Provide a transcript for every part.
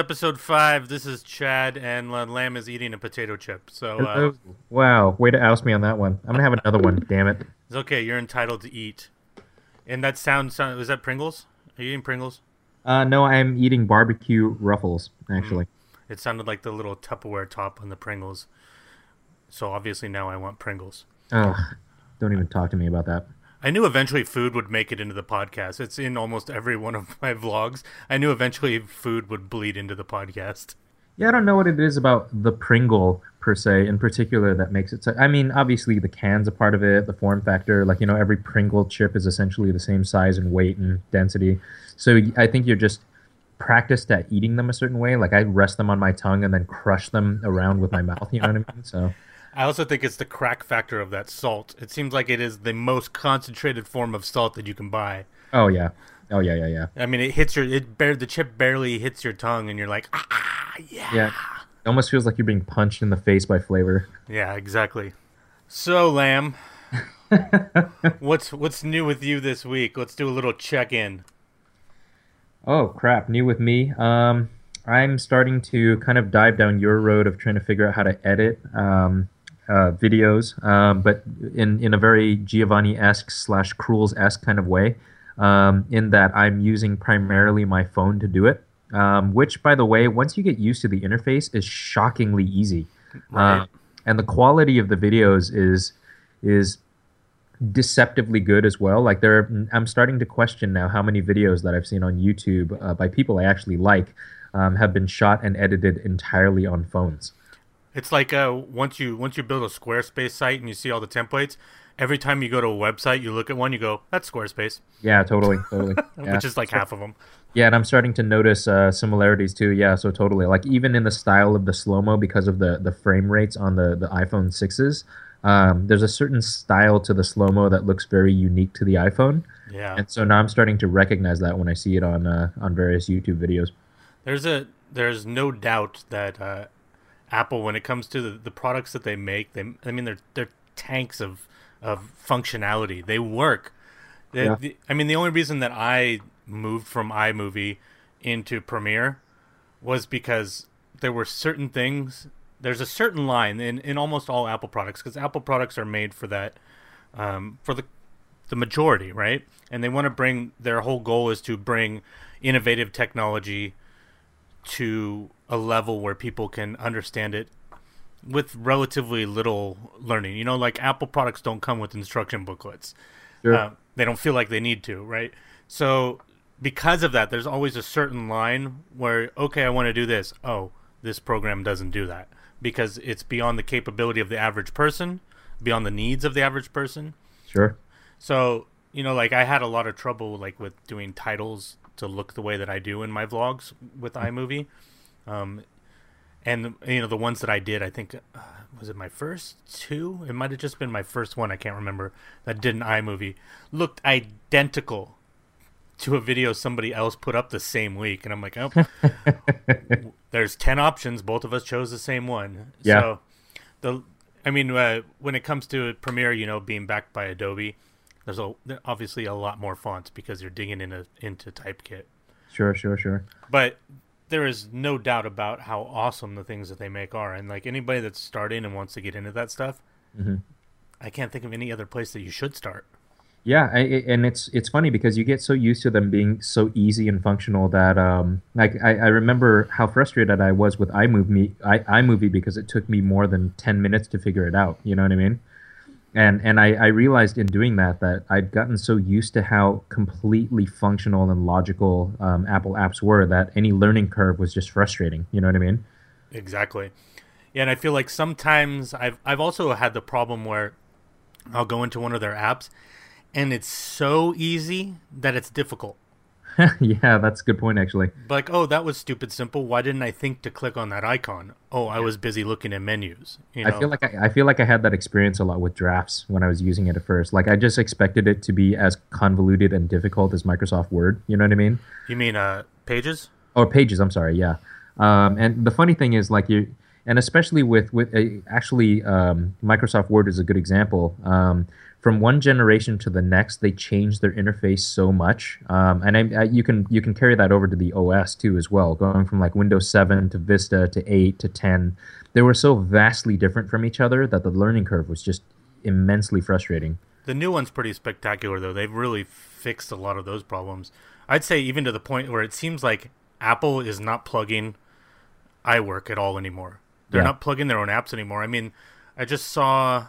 Episode five. This is Chad, and Lam is eating a potato chip. So uh, wow, way to oust me on that one. I'm gonna have another one. Damn it. it's okay. You're entitled to eat. And that sound, sound was that Pringles? Are you eating Pringles? Uh, no, I'm eating barbecue ruffles. Actually, It sounded like the little Tupperware top on the Pringles. So obviously now I want Pringles. oh, don't even talk to me about that. I knew eventually food would make it into the podcast. It's in almost every one of my vlogs. I knew eventually food would bleed into the podcast. Yeah, I don't know what it is about the Pringle per se, in particular, that makes it. So, I mean, obviously the can's a part of it, the form factor. Like you know, every Pringle chip is essentially the same size and weight and density. So I think you're just practiced at eating them a certain way. Like I rest them on my tongue and then crush them around with my mouth. You know what I mean? So I also think it's the crack factor of that salt. It seems like it is the most concentrated form of salt that you can buy. oh yeah, oh yeah, yeah, yeah. I mean, it hits your it bare the chip barely hits your tongue, and you're like, ah, yeah, Yeah. It almost feels like you're being punched in the face by flavor. yeah, exactly. So, Lam, what's what's new with you this week? Let's do a little check in. Oh crap, new with me. Um, I'm starting to kind of dive down your road of trying to figure out how to edit um, uh, videos, um, but in in a very Giovanni esque slash Cruels esque kind of way. Um, in that I'm using primarily my phone to do it, um, which, by the way, once you get used to the interface, is shockingly easy. Right. Uh, and the quality of the videos is is deceptively good as well. Like there, I'm starting to question now how many videos that I've seen on YouTube uh, by people I actually like um, have been shot and edited entirely on phones. It's like uh, once you once you build a Squarespace site and you see all the templates. Every time you go to a website, you look at one, you go, "That's Squarespace," Yeah, totally, totally. yeah. which is like half of them. Yeah, and I'm starting to notice uh, similarities too. Yeah, so totally. Like even in the style of the slow mo, because of the the frame rates on the the iPhone sixes, um, there's a certain style to the slow mo that looks very unique to the iPhone. Yeah. And so now I'm starting to recognize that when I see it on uh, on various YouTube videos. There's a there's no doubt that uh, Apple, when it comes to the, the products that they make, they I mean they're they're tanks of of functionality. They work. They- Yeah. the- I mean the only reason that I moved from iMovie into Premiere was because there were certain things. There's a certain line in, in almost all Apple products because Apple products are made for that um, for the the majority, right? And they want to bring their whole goal is to bring innovative technology to a level where people can understand it with relatively little learning. You know, like Apple products don't come with instruction booklets. Sure. Uh, they don't feel like they need to, right? So because of that, there's always a certain line where okay, I want to do this. Oh, this program doesn't do that because it's beyond the capability of the average person, beyond the needs of the average person. Sure. So, you know, like I had a lot of trouble like with doing titles to look the way that I do in my vlogs with iMovie. Um, and you know, the ones that I did, I think uh, was it my first two? It might have just been my first one, I can't remember. That did an iMovie looked identical to a video somebody else put up the same week and I'm like, "Oh, there's 10 options, both of us chose the same one." Yeah. So the I mean, uh, when it comes to Premiere, you know, being backed by Adobe, there's a, obviously a lot more fonts because you're digging into into Typekit. Sure. Sure. Sure. But there is no doubt about how awesome the things that they make are, and like anybody that's starting and wants to get into that stuff, Mhm. I can't think of any other place that you should start. Yeah, I- and it's it's funny because you get so used to them being so easy and functional that um like I, I remember how frustrated I was with iMovie I, iMovie because it took me more than ten minutes to figure it out. You know what I mean? And and I, I realized in doing that that I'd gotten so used to how completely functional and logical um, Apple apps were that any learning curve was just frustrating. You know what I mean? Exactly. Yeah, and I feel like sometimes I've I've also had the problem where I'll go into one of their apps and it's so easy that it's difficult. yeah, that's a good point actually. Like, oh, that was stupid simple. Why didn't I think to click on that icon? Oh, I was busy looking at menus. You know? I feel like I, I feel like I had that experience a lot with drafts when I was using it at first. Like I just expected it to be as convoluted and difficult as Microsoft Word. You know what I mean? you mean uh pages? Or Pages. I'm sorry. Yeah. Um, and the funny thing is, like you, and especially with with uh, actually um, Microsoft Word is a good example. Um, from one generation to the next, they change their interface so much, um, and I, I, you can you can carry that over to the OS too as well. Going from like Windows 7 to Vista to 8 to 10, they were so vastly different from each other that the learning curve was just immensely frustrating. The new one's pretty spectacular though. They've really fixed a lot of those problems. I'd say even to the point where it seems like Apple is not plugging iWork at all anymore. They're yeah. not plugging their own apps anymore. I mean, I just saw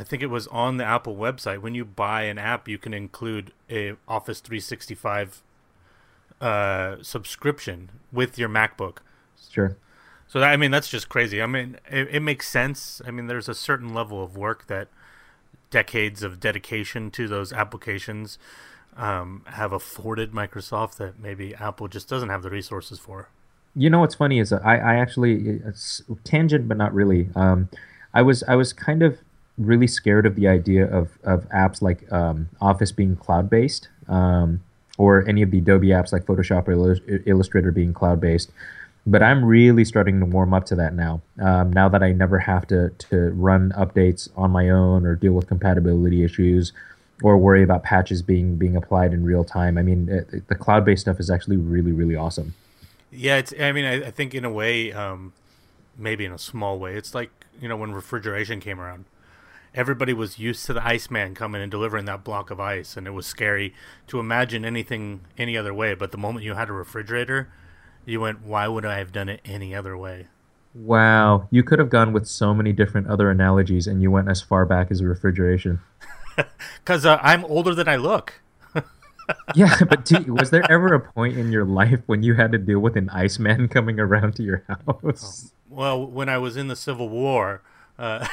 I think it was on the Apple website. When you buy an app, you can include a Office 365 uh, subscription with your MacBook. Sure. So that, I mean, that's just crazy. I mean, it, it makes sense. I mean, there's a certain level of work that decades of dedication to those applications um, have afforded Microsoft that maybe Apple just doesn't have the resources for. You know what's funny is I, I actually tangent, but not really. Um, I was I was kind of really scared of the idea of, of apps like um, Office being cloud based um, or any of the Adobe apps like Photoshop or Illustrator being cloud based. But I'm really starting to warm up to that now. Um, now that I never have to, to run updates on my own or deal with compatibility issues or worry about patches being being applied in real time. I mean, it, the cloud based stuff is actually really really awesome. Yeah, it's. I mean, I, I think in a way, um, maybe in a small way, it's like you know when refrigeration came around everybody was used to the Iceman coming and delivering that block of ice, and it was scary to imagine anything any other way. But the moment you had a refrigerator, you went, "Why would I have done it any other way?" Wow, you could have gone with so many different other analogies, and you went as far back as refrigeration. Because uh, I'm older than I look. yeah, but do, was there ever a point in your life when you had to deal with an Iceman coming around to your house? Well, when I was in the Civil War, uh,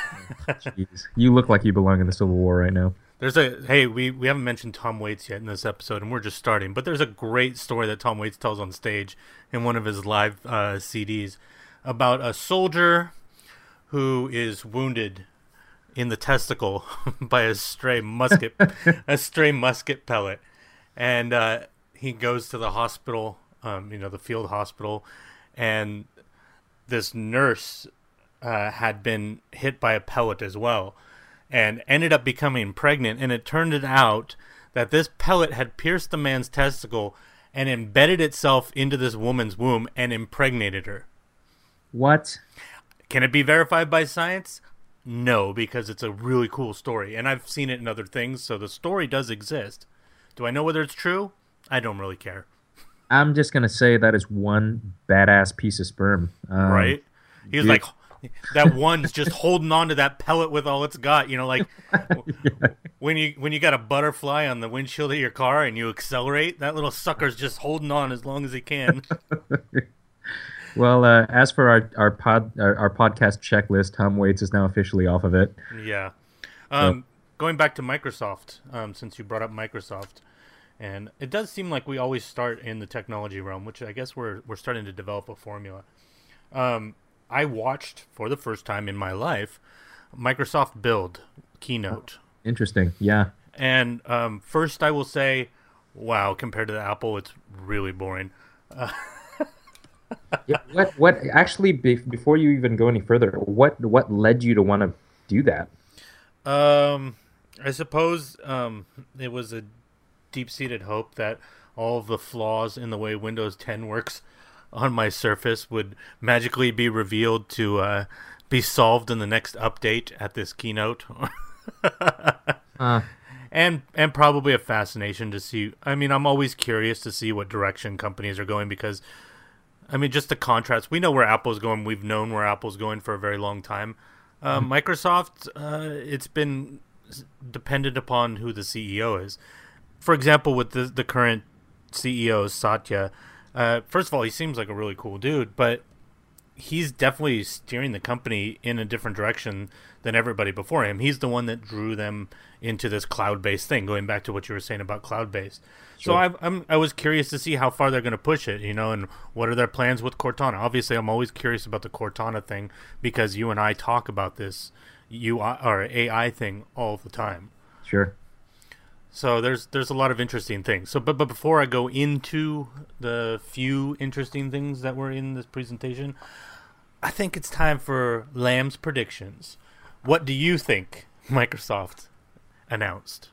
you look like you belong in the Civil War right now. There's a hey, we, we haven't mentioned Tom Waits yet in this episode, and we're just starting. But there's a great story that Tom Waits tells on stage in one of his live uh, CDs about a soldier who is wounded in the testicle by a stray musket, a stray musket pellet, and uh, he goes to the hospital, um, you know, the field hospital, and this nurse uh, had been hit by a pellet as well and ended up becoming pregnant. And it turned it out that this pellet had pierced the man's testicle and embedded itself into this woman's womb and impregnated her. What? Can it be verified by science? No, because it's a really cool story. And I've seen it in other things, so the story does exist. Do I know whether it's true? I don't really care. I'm just going to say that is one badass piece of sperm. Um, right? He was dude, like, that one's just holding on to that pellet with all it's got. You know, like yeah. when you when you got a butterfly on the windshield of your car and you accelerate, that little sucker's just holding on as long as he can. well, uh, as for our our pod our, our, podcast checklist, Tom Waits is now officially off of it. Yeah. Um, so. Going back to Microsoft, um, since you brought up Microsoft, and it does seem like we always start in the technology realm, which I guess we're we're starting to develop a formula. Um, I watched for the first time in my life Microsoft Build keynote. Interesting. Yeah. And um, first, I will say, wow, compared to the Apple, it's really boring. Uh, yeah, what? What? Actually, before you even go any further, what? What led you to want to do that? Um, I suppose um, it was a deep-seated hope that all of the flaws in the way Windows 10 works on my Surface would magically be revealed to uh, be solved in the next update at this keynote. uh. And and probably a fascination to see. I mean, I'm always curious to see what direction companies are going because, I mean, just the contrast. We know where Apple's going. We've known where Apple's going for a very long time. Uh, mm-hmm. Microsoft, uh, it's been dependent upon who the CEO is. For example, with the the current CEO Satya, uh, first of all, he seems like a really cool dude, but he's definitely steering the company in a different direction than everybody before him. He's the one that drew them into this cloud-based thing. Going back to what you were saying about cloud-based, sure. so I, I'm I was curious to see how far they're going to push it, you know, and what are their plans with Cortana. Obviously, I'm always curious about the Cortana thing because you and I talk about this UI or AI thing all the time. Sure. So there's there's a lot of interesting things. So but but before I go into the few interesting things that were in this presentation, I think it's time for Lam's predictions. What do you think Microsoft announced.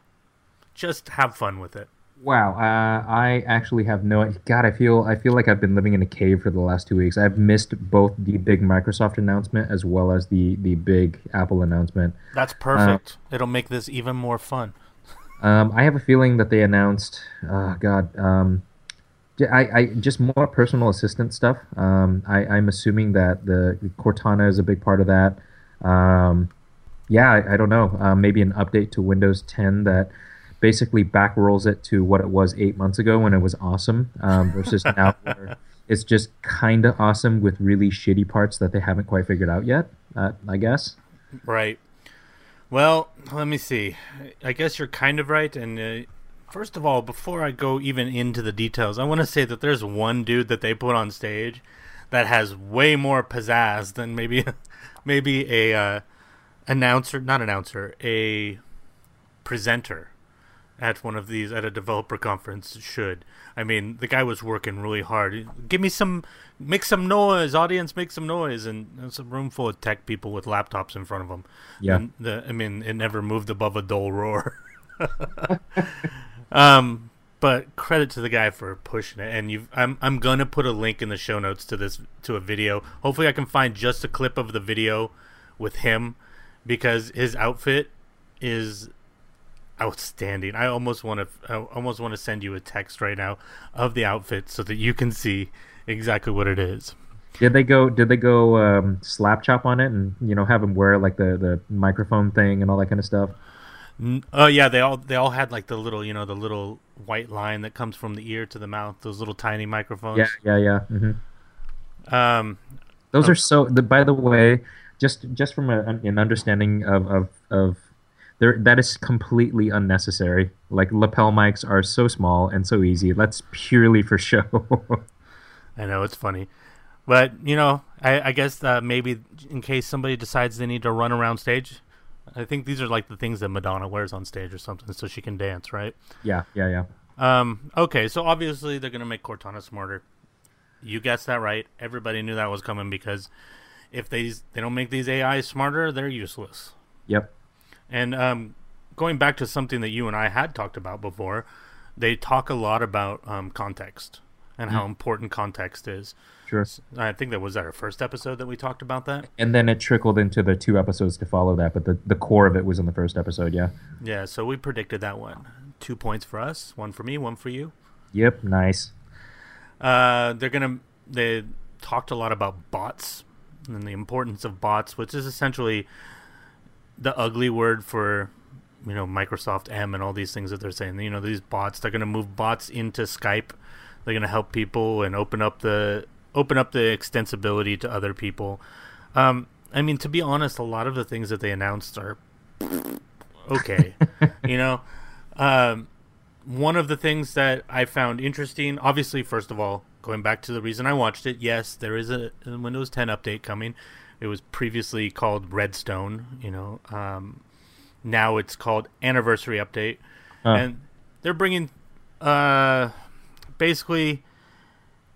Just have fun with it. Wow, uh, I actually have no. God, I feel I feel like I've been living in a cave for the last two weeks. I've missed both the big Microsoft announcement as well as the the big Apple announcement. That's perfect. Uh, It'll make this even more fun. Um, I have a feeling that they announced. Oh God, um, I, I just more personal assistant stuff. Um, I, I'm assuming that the Cortana is a big part of that. Um, yeah, I, I, don't know. Uh, maybe an update to Windows 10 that basically back rolls it to what it was eight months ago when it was awesome um, versus now where it's just kind of awesome with really shitty parts that they haven't quite figured out yet. Uh, I guess. Right. Well, let me see. I guess you're kind of right, and uh, First of all, before I go even into the details, I want to say that there's one dude that they put on stage that has way more pizzazz than maybe maybe a uh, announcer, not announcer, a presenter at one of these at a developer conference should. I mean, the guy was working really hard. Give me some, make some noise, audience, make some noise, and it's a room full of tech people with laptops in front of them. Yeah, and the, I mean, it never moved above a dull roar. Um, but credit to the guy for pushing it. And you, I'm I'm gonna put a link in the show notes to this to a video. Hopefully, I can find just a clip of the video with him because his outfit is outstanding. I almost want to I almost want to send you a text right now of the outfit so that you can see exactly what it is. Did they go? Did they go um, slap chop on it and you know have him wear like the the microphone thing and all that kind of stuff? Oh yeah, they all they all had like the little you know the little white line that comes from the ear to the mouth. Those little tiny microphones. Yeah, yeah, yeah. Mm-hmm. Um, those oh. are so. The, by the way, just just from a, an understanding of of of there that is completely unnecessary. Like lapel mics are so small and so easy. That's purely for show. I know it's funny, but you know, I, I guess uh, maybe in case somebody decides they need to run around stage, I think these are like the things that Madonna wears on stage or something, so she can dance, right? Yeah, yeah, yeah. Um, okay, so obviously they're gonna make Cortana smarter. You guessed that right. Everybody knew that was coming because if they they don't make these AI smarter, they're useless. Yep. And um, going back to something that you and I had talked about before, they talk a lot about um, context and mm how important context is. Sure. I think that was our first episode that we talked about that. And then it trickled into the two episodes to follow that, but the, the core of it was in the first episode, yeah. Yeah, so we predicted that one. Two points for us, one for me, one for you. Yep, nice. Uh, they're gonna they talked a lot about bots and the importance of bots, which is essentially the ugly word for you know Microsoft M and all these things that they're saying. You know these bots, they're gonna move bots into Skype. They're gonna help people and open up the open up the extensibility to other people. Um, I mean, to be honest, a lot of the things that they announced are okay. you know, um, one of the things that I found interesting, obviously, first of all, going back to the reason I watched it, yes, there is a, a Windows 10 update coming. It was previously called Redstone. You know, um, now it's called Anniversary Update, huh. and they're bringing uh, basically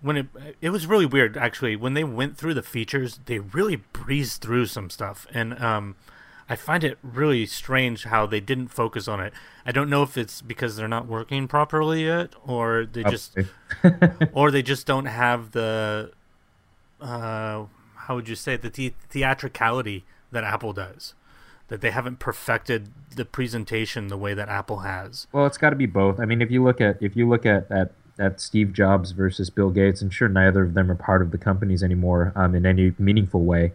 when it it was really weird actually when they went through the features they really breezed through some stuff and um I find it really strange how they didn't focus on it. I don't know if it's because they're not working properly yet, or they just, or they just don't have the, uh, how would you say the, the theatricality that Apple does, that they haven't perfected the presentation the way that Apple has. Well, it's got to be both. I mean, if you look at if you look at at at Steve Jobs versus Bill Gates, and sure, neither of them are part of the companies anymore um, in any meaningful way.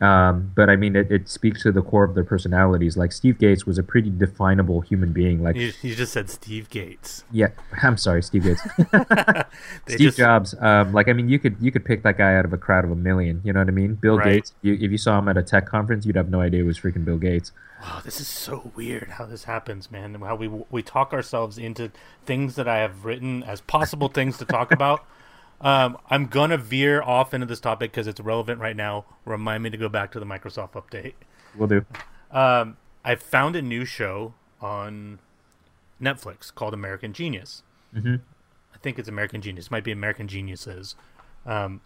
Um, but I mean, it, it, speaks to the core of their personalities. Like Steve Gates was a pretty definable human being. Like you, you just said Steve Gates. Yeah, I'm sorry, Steve Gates. Steve just... Jobs. Um, like I mean, you could you could pick that guy out of a crowd of a million. You know what I mean? Bill right. Gates. You, if you saw him at a tech conference, you'd have no idea it was freaking Bill Gates. Wow, this is so weird how this happens, man. How we we talk ourselves into things that I have written as possible things to talk about. Um, I'm gonna veer off into this topic because it's relevant right now. Remind me to go back to the Microsoft update. We'll do. Um, I found a new show on Netflix called American Genius. Mm-hmm. I think it's American Genius. It might be American Geniuses. Um,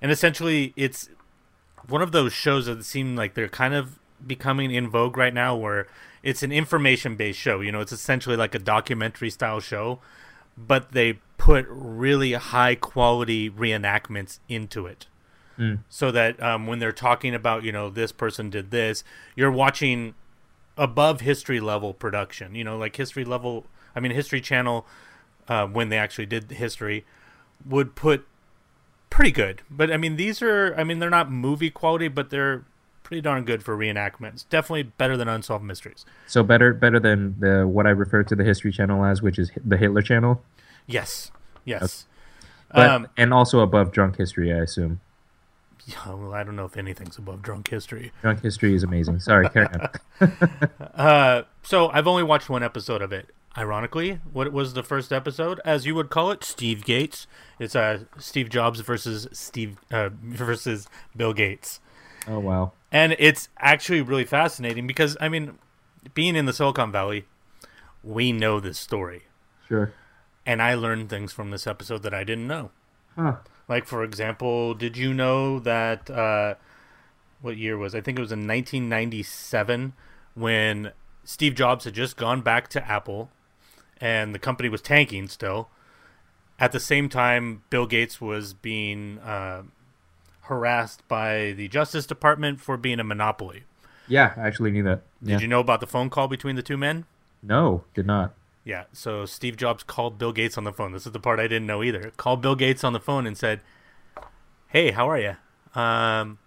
and essentially, it's one of those shows that seem like they're kind of becoming in vogue right now where it's an information based show. You know, it's essentially like a documentary style show, but they put really high quality reenactments into it. Mm. So that um, when they're talking about, you know, this person did this, you're watching above history level production. You know, like history level, I mean, History Channel, uh, when they actually did history, would put pretty good. But I mean, these are, I mean, they're not movie quality, but they're pretty darn good for reenactments. Definitely better than Unsolved Mysteries. So better better than the what I refer to the History Channel as, which is the Hitler Channel. Yes. Yes. But Um, and also above Drunk History, I assume. yeah, well, I don't know if anything's above drunk history. Drunk History is amazing. Sorry, carry on. Uh, so I've only watched one episode of it. Ironically, what was the first episode, as you would call it, Steve Gates. It's uh, Steve Jobs versus Steve uh, versus Bill Gates, Oh wow. and it's actually really fascinating because I mean, being in the Silicon Valley, we know this story, Sure. And I learned things from this episode that I didn't know. Huh. Like for example, did you know that uh, what year was? I think it was in 1997 when Steve Jobs had just gone back to Apple, and the company was tanking still. At the same time, Bill Gates was being uh, harassed by the Justice Department for being a monopoly. Yeah, I actually knew that. Did you know about the phone call between the two men? No, did not. Yeah, so Steve Jobs called Bill Gates on the phone. This is the part I didn't know either. Called Bill Gates on the phone and said, "Hey, how are you? Um,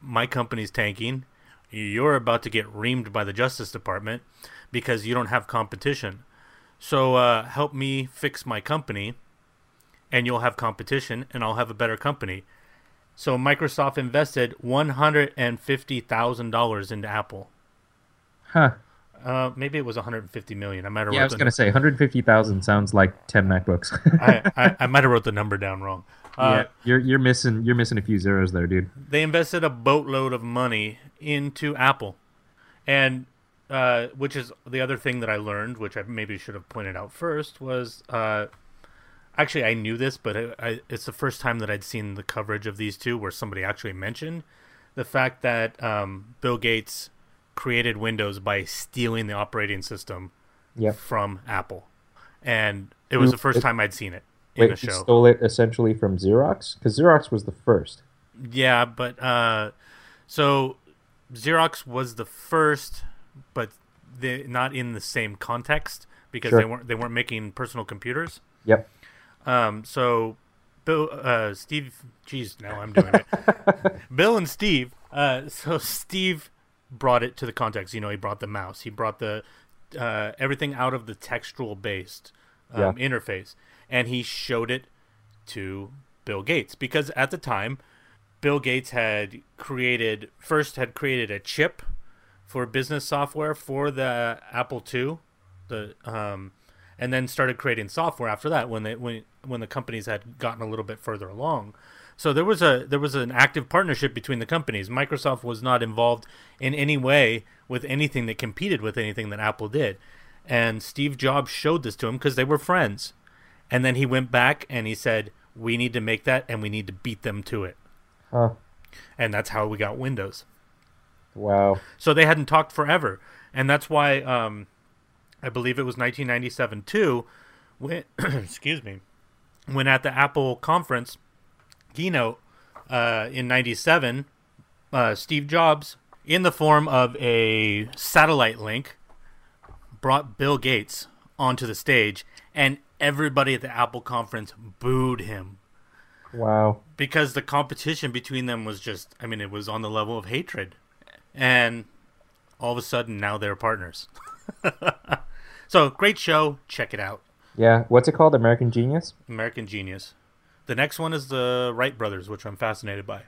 my company's tanking. You're about to get reamed by the Justice Department because you don't have competition. So uh, help me fix my company, and you'll have competition, and I'll have a better company." So Microsoft invested one hundred and fifty thousand dollars into Apple. Huh. Uh, maybe it was 150 million. I might have Yeah, I was the gonna say 150,000 sounds like 10 MacBooks. I, I, I might have wrote the number down wrong. Uh, yeah, you're you're missing you're missing a few zeros there, dude. They invested a boatload of money into Apple, and uh, which is the other thing that I learned, which I maybe should have pointed out first, was uh, actually I knew this, but I, it's the first time that I'd seen the coverage of these two where somebody actually mentioned the fact that um, Bill Gates created Windows by stealing the operating system Yep. from Apple, and it was the first it- time I'd seen it in Wait, he show. stole it essentially from Xerox because Xerox was the first. Yeah, but uh, so Xerox was the first, but they not in the same context because Sure. they weren't they weren't making personal computers. Yep. Um, so Bill, uh, Steve, geez, now I'm doing it. Bill and Steve. Uh, so Steve brought it to the context. You know, he brought the mouse. He brought the uh, everything out of the textual based um, interface, and he showed it to Bill Gates because at the time, Bill Gates had created first had created a chip for business software for the Apple II, the um, and then started creating software after that when they when when the companies had gotten a little bit further along. So there was a there was an active partnership between the companies. Microsoft was not involved in any way with anything that competed with anything that Apple did. And Steve Jobs showed this to him because they were friends. And then he went back and he said, "We need to make that and we need to beat them to it." Huh. And that's how we got Windows. Wow. So they hadn't talked forever, and that's why um, I believe it was 1997 too. When excuse me, when at the Apple conference keynote uh, in '97, uh, Steve Jobs, in the form of a satellite link, brought Bill Gates onto the stage, and everybody at the Apple conference booed him Wow. because the competition between them was just I mean it was on the level of hatred. And all of a sudden now they're partners. so great show, check it out. Yeah. What's it called? American Genius. American Genius. The next one is the Wright brothers, which I'm fascinated by.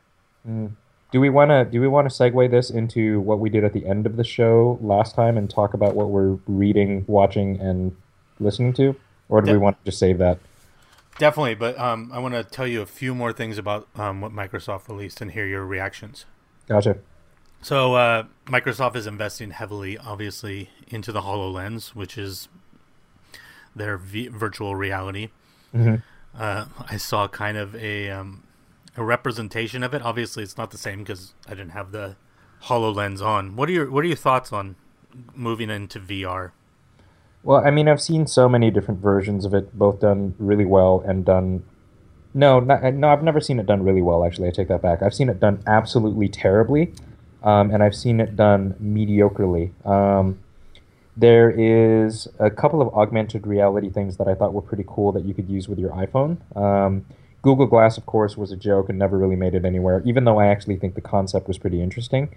Do we want to do we want to segue this into what we did at the end of the show last time and talk about what we're reading, watching, and listening to, or do we want to just save that? Definitely, but um, I want to tell you a few more things about um, what Microsoft released and hear your reactions. Gotcha. So uh, Microsoft is investing heavily, obviously, into the Hololens, which is their v- virtual reality. Mhm. Uh, I saw kind of a um, a representation of it. Obviously, it's not the same because I didn't have the Hololens on. What are your What are your thoughts on moving into VR? Well, I mean, I've seen so many different versions of it, both done really well and done. No, not, no, I've never seen it done really well. Actually, I take that back. I've seen it done absolutely terribly, um, and I've seen it done mediocrely. Um, there is a couple of augmented reality things that I thought were pretty cool that you could use with your iPhone. Um, Google Glass, of course, was a joke and never really made it anywhere, even though I actually think the concept was pretty interesting.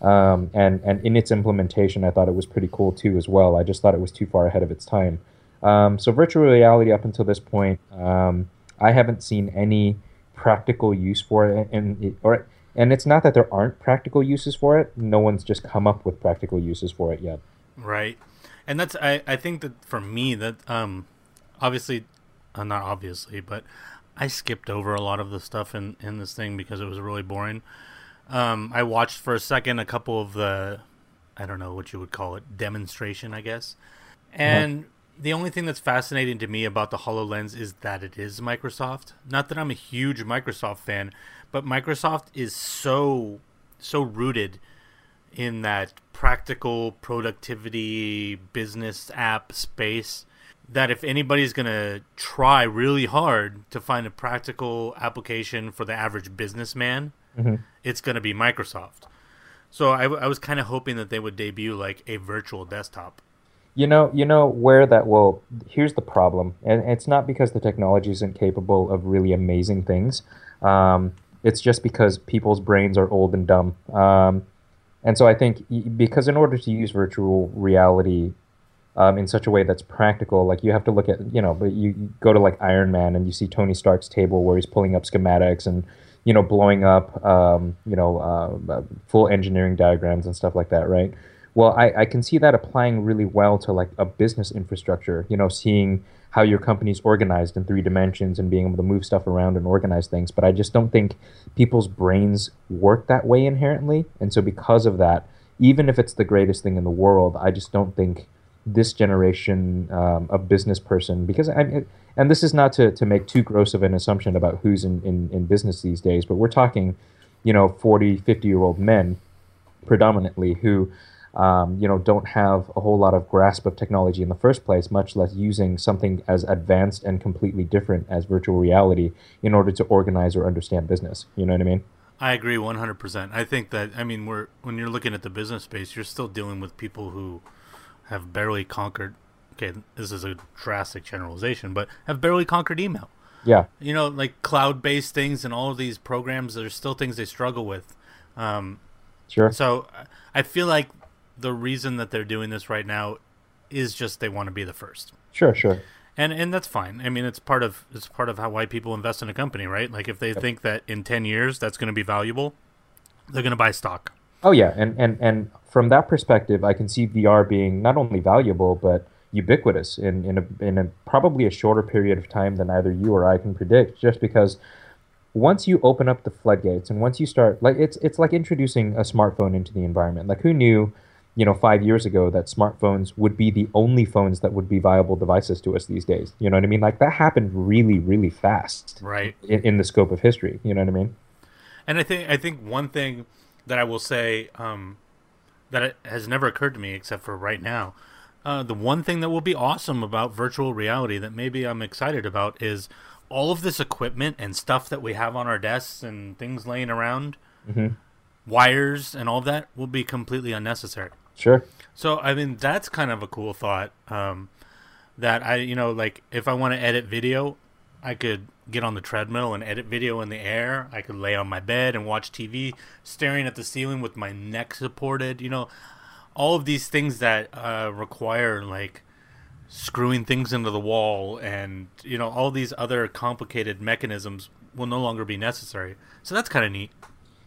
Um, and, and in its implementation, I thought it was pretty cool too, as well. I just thought it was too far ahead of its time. Um, so, virtual reality up until this point, um, I haven't seen any practical use for it. And, it, or, and it's not that there aren't practical uses for it, no one's just come up with practical uses for it yet. Right. And that's, I, I think that for me, that um, obviously, uh, not obviously, but I skipped over a lot of the stuff in, in this thing because it was really boring. Um, I watched for a second a couple of the, I don't know what you would call it, demonstration, I guess. And the only thing that's fascinating to me about the HoloLens is that it is Microsoft. Not that I'm a huge Microsoft fan, but Microsoft is so, so rooted in that practical productivity business app space that if anybody's going to try really hard to find a practical application for the average businessman, mm-hmm. it's going to be Microsoft. So I, I was kind of hoping that they would debut like a virtual desktop. You know, you know where that will. Here's the problem, and it's not because the technology isn't capable of really amazing things. Um, it's just because people's brains are old and dumb. Um, and so I think because in order to use virtual reality um, in such a way that's practical. Like you have to look at, you know, but you, go to like Iron Man and you see Tony Stark's table where he's pulling up schematics and, you know, blowing up, um, you know, uh, uh, full engineering diagrams and stuff like that, right? Well, I, I can see that applying really well to like a business infrastructure, you know, seeing how your company's organized in three dimensions and being able to move stuff around and organize things. But I just don't think people's brains work that way inherently. And so because of that, even if it's the greatest thing in the world, I just don't think this generation um, of business person because I and this is not to, to make too gross of an assumption about who's in, in, in business these days, but we're talking, you know, 40, 50 year old men predominantly who, um, you know, don't have a whole lot of grasp of technology in the first place, much less using something as advanced and completely different as virtual reality in order to organize or understand business. You know what I mean? I agree 100%. I think that, I mean, we're, when you're looking at the business space, you're still dealing with people who, have barely conquered. Okay, this is a drastic generalization, but have barely conquered email. Yeah, you know, like cloud-based things and all of these programs. There's still things they struggle with. Um, sure. So I feel like the reason that they're doing this right now is just they want to be the first. Sure, sure. And and that's fine. I mean, it's part of it's part of how why people invest in a company, right? Like if they yep. think that in ten years that's going to be valuable, they're going to buy stock. Oh yeah, and and and from that perspective, I can see VR being not only valuable but ubiquitous in in a, in a probably a shorter period of time than either you or I can predict. Just because once you open up the floodgates and once you start like it's it's like introducing a smartphone into the environment. Like who knew, you know, five years ago that smartphones would be the only phones that would be viable devices to us these days. You know what I mean? Like that happened really really fast. Right. In, in the scope of history. You know what I mean? And I think I think one thing that I will say um, that it has never occurred to me except for right now. Uh, the one thing that will be awesome about virtual reality that maybe I'm excited about is all of this equipment and stuff that we have on our desks and things laying around, mm-hmm. wires and all that will be completely unnecessary. Sure. So I mean that's kind of a cool thought. Um, that I you know like if I want to edit video, I could get on the treadmill and edit video in the air. I could lay on my bed and watch TV, staring at the ceiling with my neck supported. You know, all of these things that uh, require like screwing things into the wall and you know all these other complicated mechanisms will no longer be necessary. So that's kind of neat.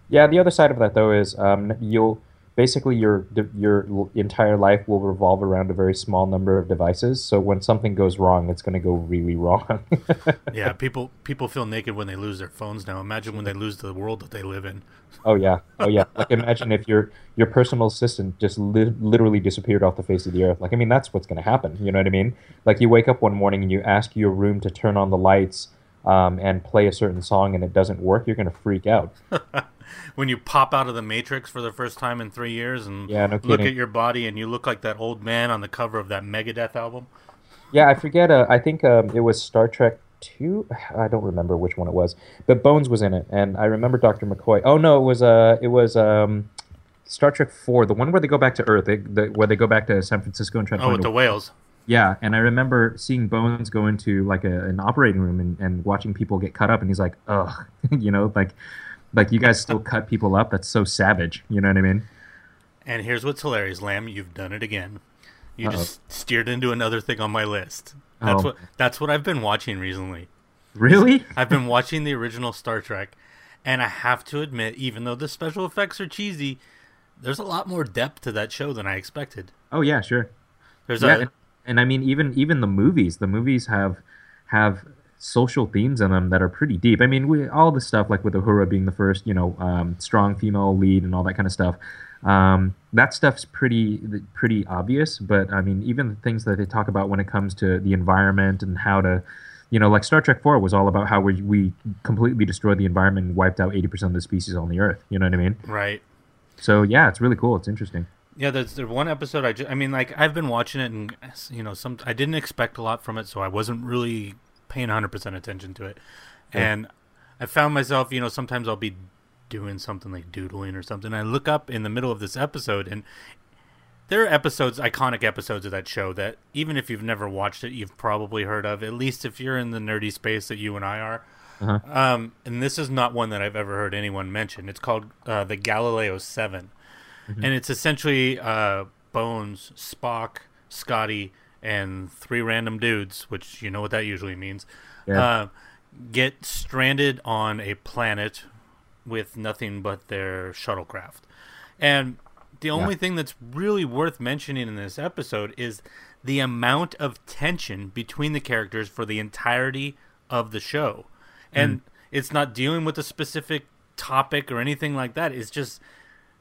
Yeah, the other side of that though is um, you'll basically your your entire life will revolve around a very small number of devices. So when something goes wrong, it's going to go really wrong. yeah, people people feel naked when they lose their phones now. Imagine when they lose the world that they live in. Oh yeah, oh yeah. Like imagine if your your personal assistant just li- literally disappeared off the face of the earth. Like I mean, that's what's going to happen. You know what I mean? Like you wake up one morning and you ask your room to turn on the lights um, and play a certain song, and it doesn't work. You're going to freak out. when you pop out of the Matrix for the first time in three years and Yeah, no look at your body and you look like that old man on the cover of that Megadeth album. Yeah, I forget. Uh, I think um, it was Star Trek Two. I don't remember which one it was, but Bones was in it, and I remember Doctor McCoy. Oh no, it was uh, it was um, Star Trek Four, the one where they go back to Earth, they, the, where they go back to San Francisco and try to Oh, with a the whales. Yeah, and I remember seeing Bones go into like a, an operating room and, and watching people get cut up, and he's like, "Ugh," you know, like, like you guys still cut people up. That's so savage. You know what I mean? And here's what's hilarious, Lam. You've done it again. You Uh-oh. just steered into another thing on my list. That's Oh. what that's what I've been watching recently. Really? I've been watching the original Star Trek, and I have to admit, even though the special effects are cheesy, there's a lot more depth to that show than I expected. Oh yeah, sure. There's Yeah, a and, and I mean, even even the movies, the movies have have social themes in them that are pretty deep. I mean, we all the stuff like with Uhura being the first, you know, um, strong female lead and all that kind of stuff. Um, that stuff's pretty pretty obvious, but I mean, even the things that they talk about when it comes to the environment and how to, you know, like Star Trek Four was all about how we we completely destroyed the environment and wiped out eighty percent of the species on the Earth. You know what I mean? right. So yeah, it's really cool. It's interesting. Yeah, there's there's one episode I, just, I mean like I've been watching it and you know some I didn't expect a lot from it so I wasn't really paying 100% attention to it. Yeah. And I found myself, you know, sometimes I'll be doing something like doodling or something. I look up in the middle of this episode and there are episodes, iconic episodes of that show that even if you've never watched it, you've probably heard of. At least if you're in the nerdy space that you and I are. Uh-huh. Um, and this is not one that I've ever heard anyone mention. It's called uh, the Galileo 7 and it's essentially uh, Bones, Spock, Scotty, and three random dudes, which you know what that usually means, Yeah. uh, get stranded on a planet with nothing but their shuttlecraft. And the only thing that's really worth mentioning in this episode is the amount of tension between the characters for the entirety of the show. And it's not dealing with a specific topic or anything like that. It's just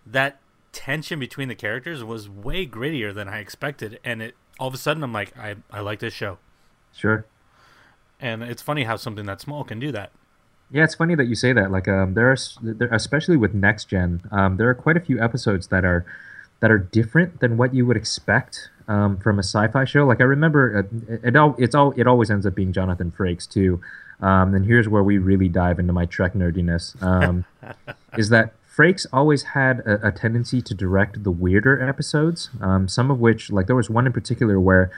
that tension between the characters was way grittier than I expected. And it all of a sudden, I'm like, I, I like this show. Sure. And it's funny how something that small can do that. Yeah, it's funny that you say that. Like, um, there are, there, especially with next gen, um, there are quite a few episodes that are that are different than what you would expect um, from a sci-fi show. Like, I remember uh, it, it all it's all it always ends up being Jonathan Frakes too. Um, and here's where we really dive into my Trek nerdiness. Um, is that Frakes always had a, a tendency to direct the weirder episodes. Um, some of which, like, there was one in particular where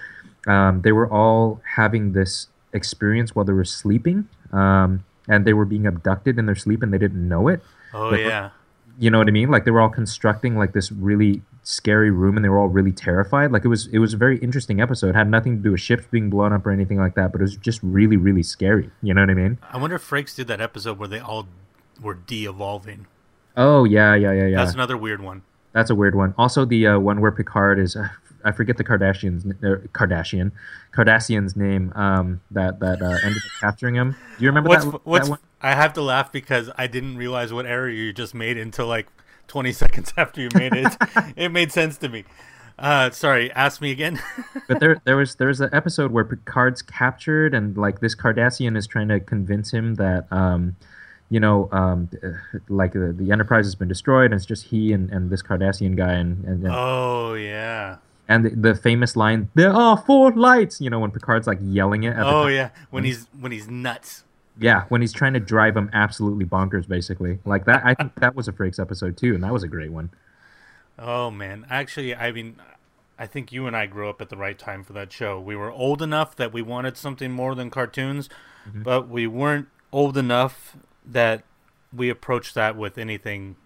um, they were all having this experience while they were sleeping, um, and they were being abducted in their sleep and they didn't know it. Oh, yeah. You know what I mean? Like they were all constructing like this really scary room, and they were all really terrified. Like it was it was a very interesting episode. It had nothing to do with ships being blown up or anything like that, but it was just really really scary. You know what I mean? I wonder if Frakes did that episode where they all were de evolving. Oh yeah yeah yeah yeah. That's another weird one. That's a weird one. Also, the uh, one where Picard is, uh, I forget the Kardashians, uh, Kardashian, Cardassian's name. Um, that that uh, ended up capturing him. Do you remember What's that? what's that one? I have to laugh because I didn't realize what error you just made until like 20 seconds after you made it. it made sense to me. Uh, sorry, ask me again. But there, there was there was an episode where Picard's captured, and like this Cardassian is trying to convince him that, um, you know, um, uh, like the, the Enterprise has been destroyed, and it's just he and, and this Cardassian guy, and and, and, oh yeah. and the, the famous line, "There are four lights," you know, when Picard's like yelling it. At Oh yeah. When he's when he's nuts. Yeah, when he's trying to drive him absolutely bonkers, basically. Like that, I think that was a Frakes episode too, and that was a great one. Oh man, actually, I mean, I think you and I grew up at the right time for that show. We were old enough that we wanted something more than cartoons, Mm-hmm. but we weren't old enough that we approach that with anything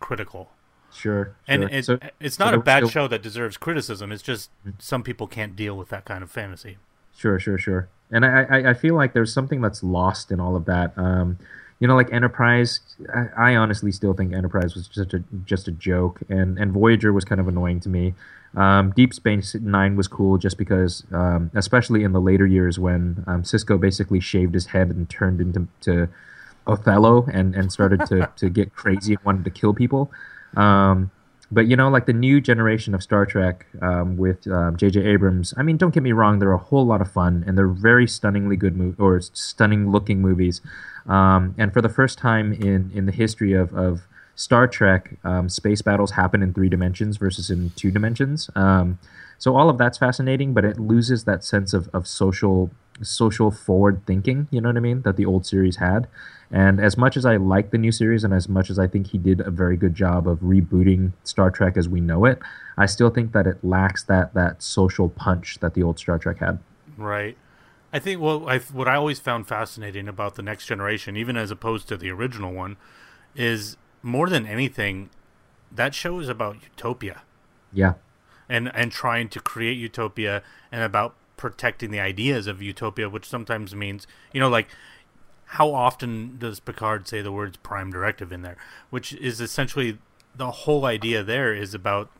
critical. Sure, And sure. it, so, it's not there a bad still- show that deserves criticism. It's just some people can't deal with that kind of fantasy. Sure, sure, sure. And I, I, I feel like there's something that's lost in all of that. Um, you know, like Enterprise. I, I honestly still think Enterprise was just a just a joke, and and Voyager was kind of annoying to me. Um, Deep Space Nine was cool just because, um, especially in the later years when um, Sisko basically shaved his head and turned into to Othello and and started to to get crazy and wanted to kill people. Um, but you know, like the new generation of Star Trek um, with um, J.J. Abrams. I mean, don't get me wrong; they're a whole lot of fun, and they're very stunningly good mo- or stunning looking movies. Um, and for the first time in in the history of of Star Trek, um, space battles happen in three dimensions versus in two dimensions. Um, so all of that's fascinating, but it loses that sense of, of social social forward thinking. You know what I mean? That the old series had. And as much as I like the new series, and as much as I think he did a very good job of rebooting Star Trek as we know it, I still think that it lacks that that social punch that the old Star Trek had. Right. I think well, I, what I always found fascinating about the next generation, even as opposed to the original one, is more than anything, that show is about utopia. Yeah. And and trying to create utopia and about protecting the ideas of utopia, which sometimes means you know like how often does Picard say the words prime directive in there, which is essentially the whole idea there is about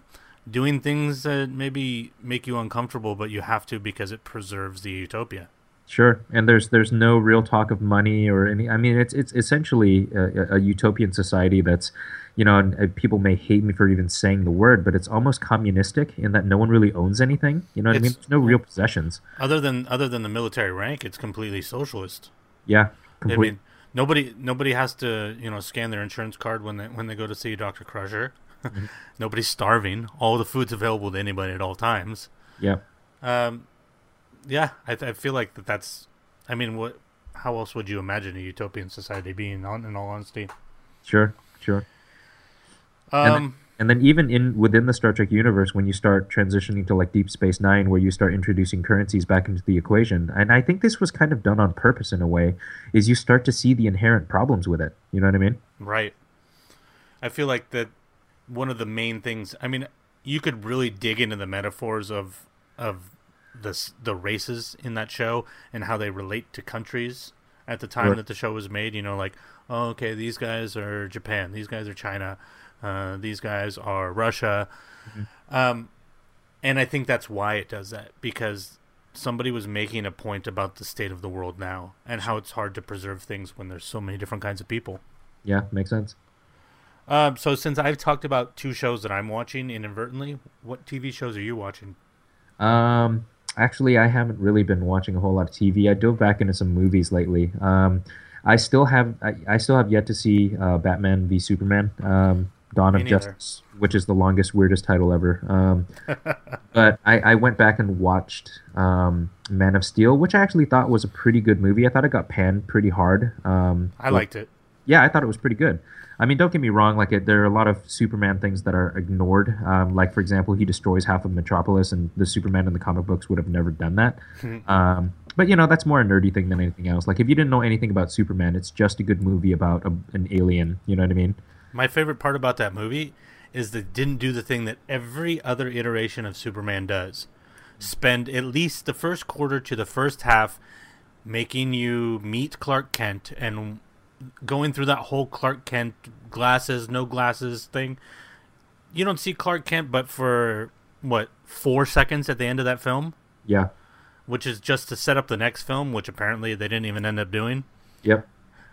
doing things that maybe make you uncomfortable, but you have to because it preserves the utopia. Sure, and there's there's no real talk of money or any. I mean, it's it's essentially a, a utopian society that's, you know, and people may hate me for even saying the word, but it's almost communistic in that no one really owns anything. You know I mean? There's no real possessions. Other than other than the military rank, it's completely socialist. Yeah, complete. I mean, nobody nobody has to you know scan their insurance card when they when they go to see Doctor Crusher. Mm-hmm. Nobody's starving. All the food's available to anybody at all times. Yeah. Um, yeah, I, I feel like that. That's. I mean, what? How else would you imagine a utopian society being? On, in all honesty. Sure. Sure. Um. And then, and then even in within the Star Trek universe, when you start transitioning to like Deep Space Nine, where you start introducing currencies back into the equation, and I think this was kind of done on purpose in a way, is you start to see the inherent problems with it. You know what I mean? Right. I feel like that one of the main things. I mean, you could really dig into the metaphors of of the the races in that show and how they relate to countries at the time right. that the show was made. You know, like oh, okay, these guys are Japan, these guys are China, uh, these guys are Russia, mm-hmm. um, and I think that's why it does that because somebody was making a point about the state of the world now and how it's hard to preserve things when there's so many different kinds of people. Yeah, makes sense. Um, so since I've talked about two shows that I'm watching inadvertently, what TV shows are you watching? Um, actually, I haven't really been watching a whole lot of TV. I dove back into some movies lately. Um, I still have I, I, still have yet to see uh, Batman v Superman, um, Dawn Me of neither. Justice, which is the longest, weirdest title ever. Um, but I, I, went back and watched um, Man of Steel, which I actually thought was a pretty good movie. I thought it got panned pretty hard. Um, I liked it. Yeah, I thought it was pretty good. I mean, don't get me wrong. Like, it, there are a lot of Superman things that are ignored. Um, like, for example, he destroys half of Metropolis, and the Superman in the comic books would have never done that. um, but you know, that's more a nerdy thing than anything else. Like, if you didn't know anything about Superman, it's just a good movie about a, an alien. You know what I mean? My favorite part about that movie is that didn't do the thing that every other iteration of Superman does. Spend at least the first quarter to the first half making you meet Clark Kent and going through that whole Clark Kent glasses, no glasses thing. You don't see Clark Kent, but for what four seconds at the end of that film. Yeah. Which is just to set up the next film, which apparently they didn't even end up doing. Yep.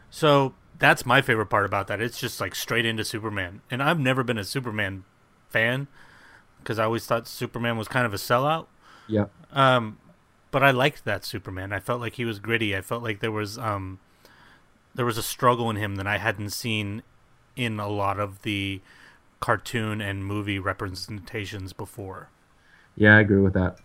So that's my favorite part about that. It's just like straight into Superman, and I've never been a Superman fan because I always thought Superman was kind of a sellout. Yeah. Um, but I liked that Superman. I felt like he was gritty. I felt like there was um there was a struggle in him that I hadn't seen in a lot of the cartoon and movie representations before. Yeah, I agree with that.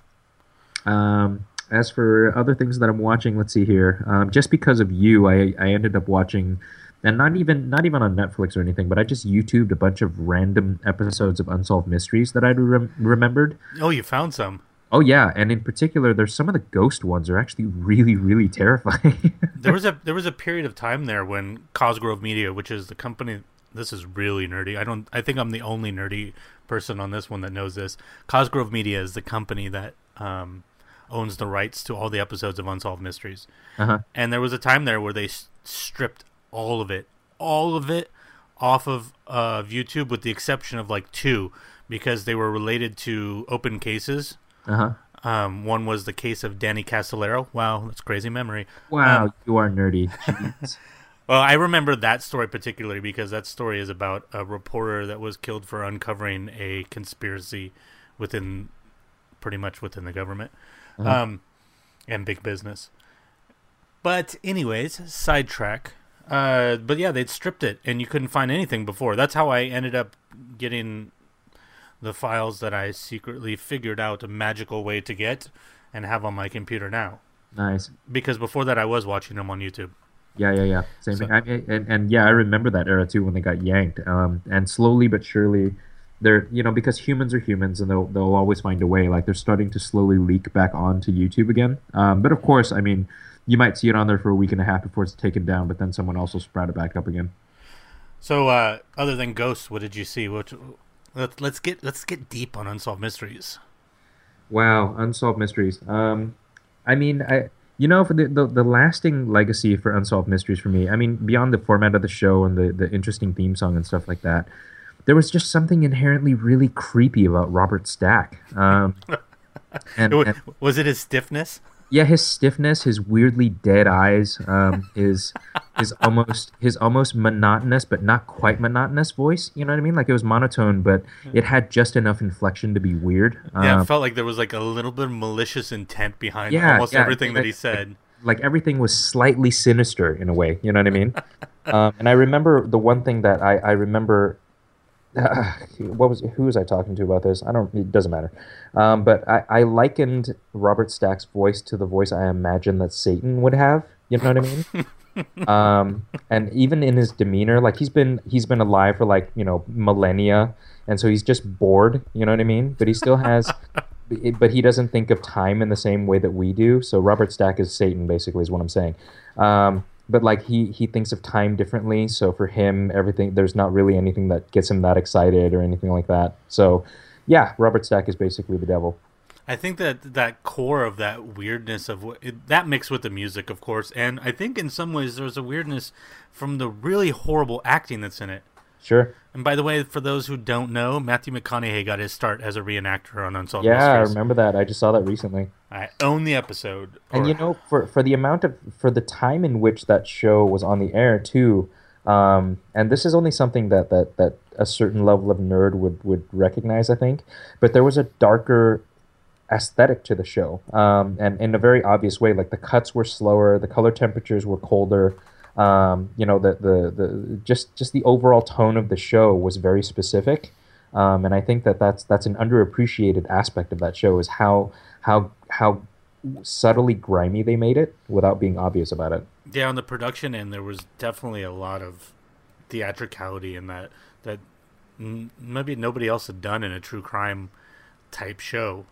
Um, as for other things that I'm watching, let's see here. Um, just because of you, I, I ended up watching, and not even not even on Netflix or anything, but I just YouTubed a bunch of random episodes of Unsolved Mysteries that I rem- remembered. Oh, you found some. Oh yeah, and in particular, there's some of the ghost ones are actually really, really terrifying. there was a there was a period of time there when Cosgrove Media, which is the company, this is really nerdy. I don't. I think I'm the only nerdy person on this one that knows this. Cosgrove Media is the company that um, owns the rights to all the episodes of Unsolved Mysteries. Uh-huh. And there was a time there where they s- stripped all of it, all of it, off of uh, YouTube, with the exception of like two, because they were related to open cases uh-huh. Um, one was the case of Danny Casolaro. Wow, that's crazy memory. Wow, um, you are nerdy. well, I remember that story particularly because that story is about a reporter that was killed for uncovering a conspiracy within, pretty much within the government, uh-huh. um, and big business. But anyways, sidetrack. Uh, but yeah, they'd stripped it, and you couldn't find anything before. That's how I ended up getting the files that I secretly figured out a magical way to get and have on my computer now. Nice. Because before that, I was watching them on YouTube. Yeah, yeah, yeah. Same So- thing. I, and, and yeah, I remember that era too when they got yanked. Um, and slowly but surely, they're you know because humans are humans and they'll they'll always find a way. Like they're starting to slowly leak back onto YouTube again. Um, but of course, I mean, you might see it on there for a week and a half before it's taken down, but then someone else will sprout it back up again. So, uh, other than Ghosts, what did you see? What? Let's let's get let's get deep on unsolved mysteries. Wow, unsolved mysteries. Um, I mean, I you know for the, the the lasting legacy for unsolved mysteries for me. I mean, beyond the format of the show and the the interesting theme song and stuff like that, there was just something inherently really creepy about Robert Stack. Um, and, It wa- and was it his stiffness? Yeah, his stiffness, his weirdly dead eyes, um, his his almost his almost monotonous but not quite monotonous voice. You know what I mean? Like it was monotone, but it had just enough inflection to be weird. Yeah, Um, it felt like there was like a little bit of malicious intent behind Yeah, almost yeah, everything that like- he said. like everything was slightly sinister in a way. You know what I mean? um, and I remember the one thing that I, I remember. what was who was I talking to about this? I don't. It doesn't matter. Um, but I, I likened Robert Stack's voice to the voice I imagine that Satan would have. You know what I mean? um, and even in his demeanor, like he's been he's been alive for like you know millennia, and so he's just bored. You know what I mean? But he still has. but he doesn't think of time in the same way that we do. So Robert Stack is Satan, basically, is what I'm saying. Um, but like he he thinks of time differently. So for him, everything there's not really anything that gets him that excited or anything like that. So yeah, Robert Stack is basically the devil. I think that that core of that weirdness of what it, that mixed with the music, of course, and I think in some ways there's a weirdness from the really horrible acting that's in it. Sure. And by the way, for those who don't know, Matthew McConaughey got his start as a reenactor on Unsolved Yeah, I remember that. I just saw that recently. I own the episode. And you know, for for the amount of for the time in which that show was on the air too, um, and this is only something that that that a certain level of nerd would would recognize, I think. But there was a darker aesthetic to the show, um, and in a very obvious way. Like the cuts were slower, the color temperatures were colder. Um, you know, the, the the just just the overall tone of the show was very specific. Um, and I think that that's that's an underappreciated aspect of that show is how how how subtly grimy they made it without being obvious about it. Yeah, on the production end, there was definitely a lot of theatricality in that that n- maybe nobody else had done in a true crime type show.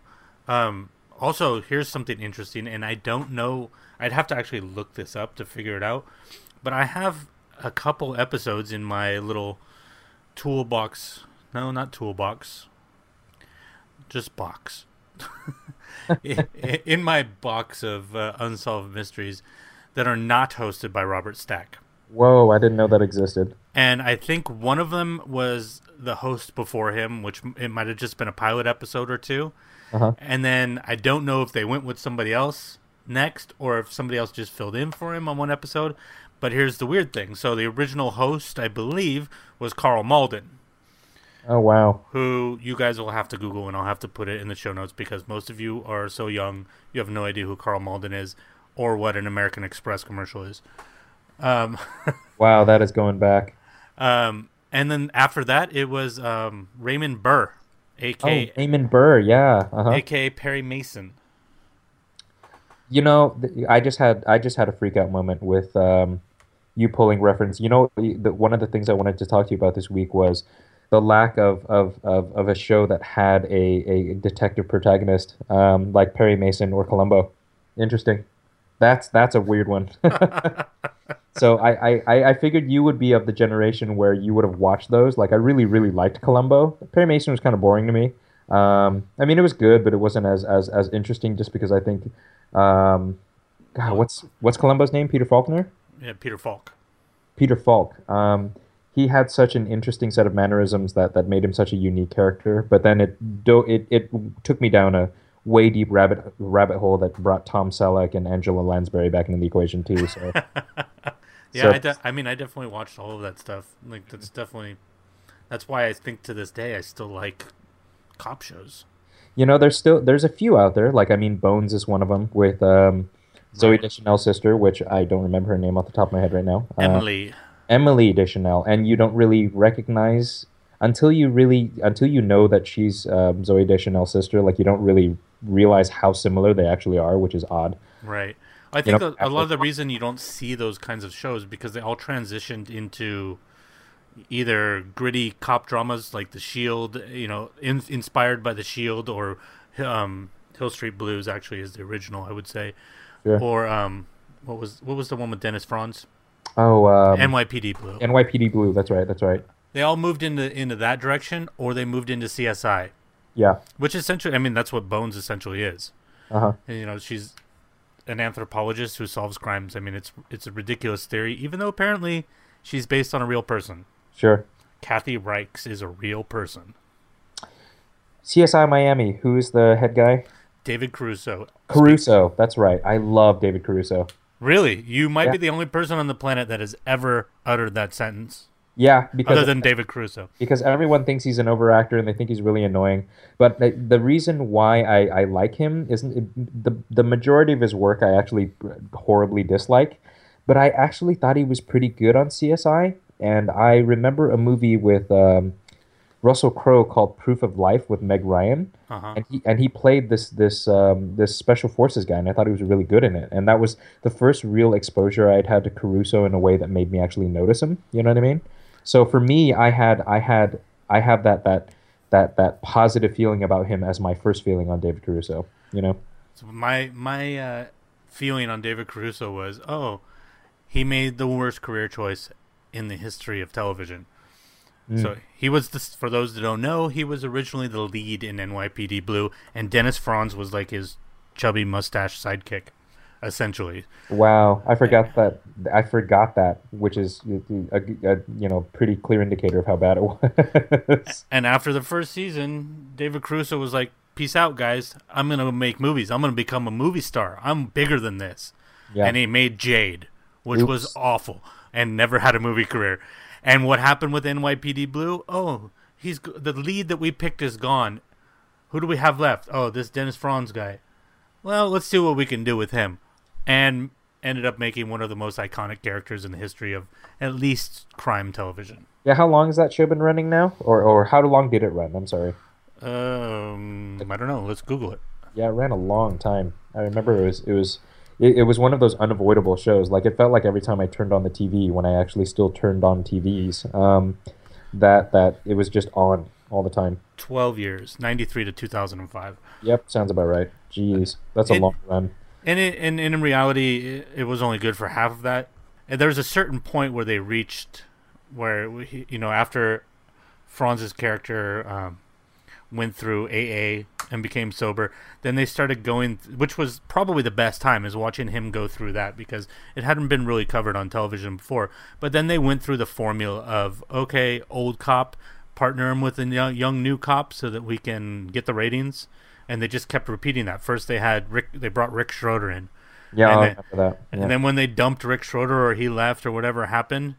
Um, also, here's something interesting, and I don't know. I'd have to actually look this up to figure it out. But I have a couple episodes in my little toolbox. No, not toolbox. Just box. in, my box of uh, unsolved mysteries that are not hosted by Robert Stack. Whoa, I didn't know that existed. And I think one of them was the host before him, which it might have just been a pilot episode or two. Uh-huh. And then I don't know if they went with somebody else next or if somebody else just filled in for him on one episode. But here's the weird thing. So the original host, I believe, was Karl Malden, Oh wow. who you guys will have to Google and I'll have to put it in the show notes because most of you are so young, you have no idea who Karl Malden is or what an American Express commercial is. Um, Wow, that is going back. Um, and then after that, it was um, Raymond Burr, Oh, Raymond Burr, yeah. Uh-huh. aka Perry Mason. You know, I just had I just had a freak out moment with um, you pulling reference. You know, the, one of the things I wanted to talk to you about this week was the lack of of, of, of a show that had a, a detective protagonist um, like Perry Mason or Columbo. Interesting. That's that's a weird one. so I, I, I figured you would be of the generation where you would have watched those. Like I really really liked Columbo. Perry Mason was kind of boring to me. Um, I mean, it was good, but it wasn't as as, as interesting just because I think, um, God, what's what's Columbo's name? Peter Faulkner. Yeah, Peter Falk. Peter Falk. Um, he had such an interesting set of mannerisms that, that made him such a unique character. But then it do, it it took me down a way deep rabbit rabbit hole that brought Tom Selleck and Angela Lansbury back into the equation too. So Yeah, So- I, de- I mean, I definitely watched all of that stuff. Like, that's definitely that's why I think to this day I still like cop shows. you know, there's still there's a few out there. Like I mean, Bones is one of them with um, Zooey Deschanel's sister, which I don't remember her name off the top of my head right now. Uh, Emily. Emily Deschanel, and you don't really recognize until you really until you know that she's um, Zooey Deschanel's sister. Like you don't really realize how similar they actually are, which is odd. Right. I think know, a, a lot of the reason you don't see those kinds of shows because they all transitioned into either gritty cop dramas like The Shield, you know, in, inspired by The Shield, or um, Hill Street Blues. Actually, is the original, I would say, Sure. or um, what was what was the one with Dennis Franz? Oh, um, NYPD Blue. NYPD Blue. That's right. That's right. they all moved into into that direction, or they moved into CSI, Yeah. which essentially, I mean, that's what Bones essentially is. Uh huh. You know, she's an anthropologist who solves crimes. I mean, it's it's a ridiculous theory, even though apparently she's based on a real person. Sure. Kathy Reichs is a real person. CSI Miami. Who's the head guy? David Caruso. Caruso. That's right. I love David Caruso. Really, you might Yeah. be the only person on the planet that has ever uttered that sentence, Yeah, because other than David Caruso. because everyone thinks he's an overactor and they think he's really annoying. But the, the reason why I, I like him isn't the the majority of his work I actually horribly dislike, but I actually thought he was pretty good on CSI. And I remember a movie with um, Russell Crowe called Proof of Life with Meg Ryan, Uh huh. and he and he played this this um, this special forces guy, and I thought he was really good in it. And that was the first real exposure I'd had to Caruso in a way that made me actually notice him. You know what I mean? So for me, I had I had I have that that that that positive feeling about him as my first feeling on David Caruso. You know? So my my uh, feeling on David Caruso was, oh, he made the worst career choice in the history of television. So he was this. For those that don't know, he was originally the lead in NYPD Blue, and Dennis Franz was like his chubby mustache sidekick, essentially. Wow, I forgot that. I forgot that, which is a, a, you know pretty clear indicator of how bad it was. And after the first season, David Caruso was like, "Peace out, guys. I'm gonna make movies. I'm gonna become a movie star. I'm bigger than this." yeah. and he made Jade, which was awful, and never had a movie career. And what happened with NYPD Blue? Oh, he's the lead that we picked is gone. Who do we have left? Oh, this Dennis Franz guy. Well, let's see what we can do with him. And ended up making one of the most iconic characters in the history of at least crime television. yeah. How long has that show been running now, or or how long did it run? I'm sorry. Um, I don't know. Let's Google it. Yeah, it ran a long time. I remember it was it was it, it was one of those unavoidable shows. Like it felt like every time I turned on the TV, when I actually still turned on TVs, um, that that it was just on all the time. Twelve years, ninety three to two thousand and five. Yep, sounds about right. Jeez, that's a It- long run. And, it, and, and in reality, it, it was only good for half of that. And there was a certain point where they reached, where you know, after Franz's character um, went through AA and became sober, then they started going, which was probably the best time, is watching him go through that because it hadn't been really covered on television before. But then they went through the formula of okay, old cop, partner him with a young, young new cop so that we can get the ratings. And they just kept repeating that. First, they had Rick. They brought Rick Schroder in, Yeah, and I then- remember that. Yeah. and then when they dumped Rick Schroder or he left or whatever happened,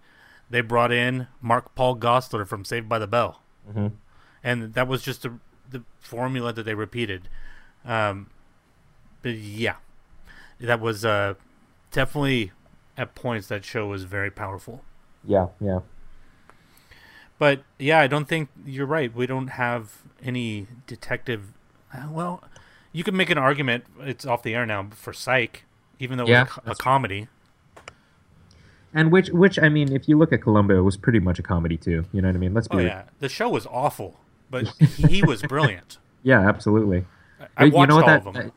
they brought in Mark Paul Gosselaar from Saved by the Bell, Mhm. And that was just the the formula that they repeated. Um, but yeah, that was uh, definitely at points that show was very powerful. yeah, yeah. But yeah, I don't think you're right. We don't have any detective. uh, Well, you can make an argument. It's off the air now for Psych, even though it Yeah, was a, a comedy. And which which I mean, if you look at Columbo, it was pretty much a comedy too. You know what I mean? Let's be Oh yeah, the show was awful, but he was brilliant. Yeah, absolutely. I You watched know what all that- of them.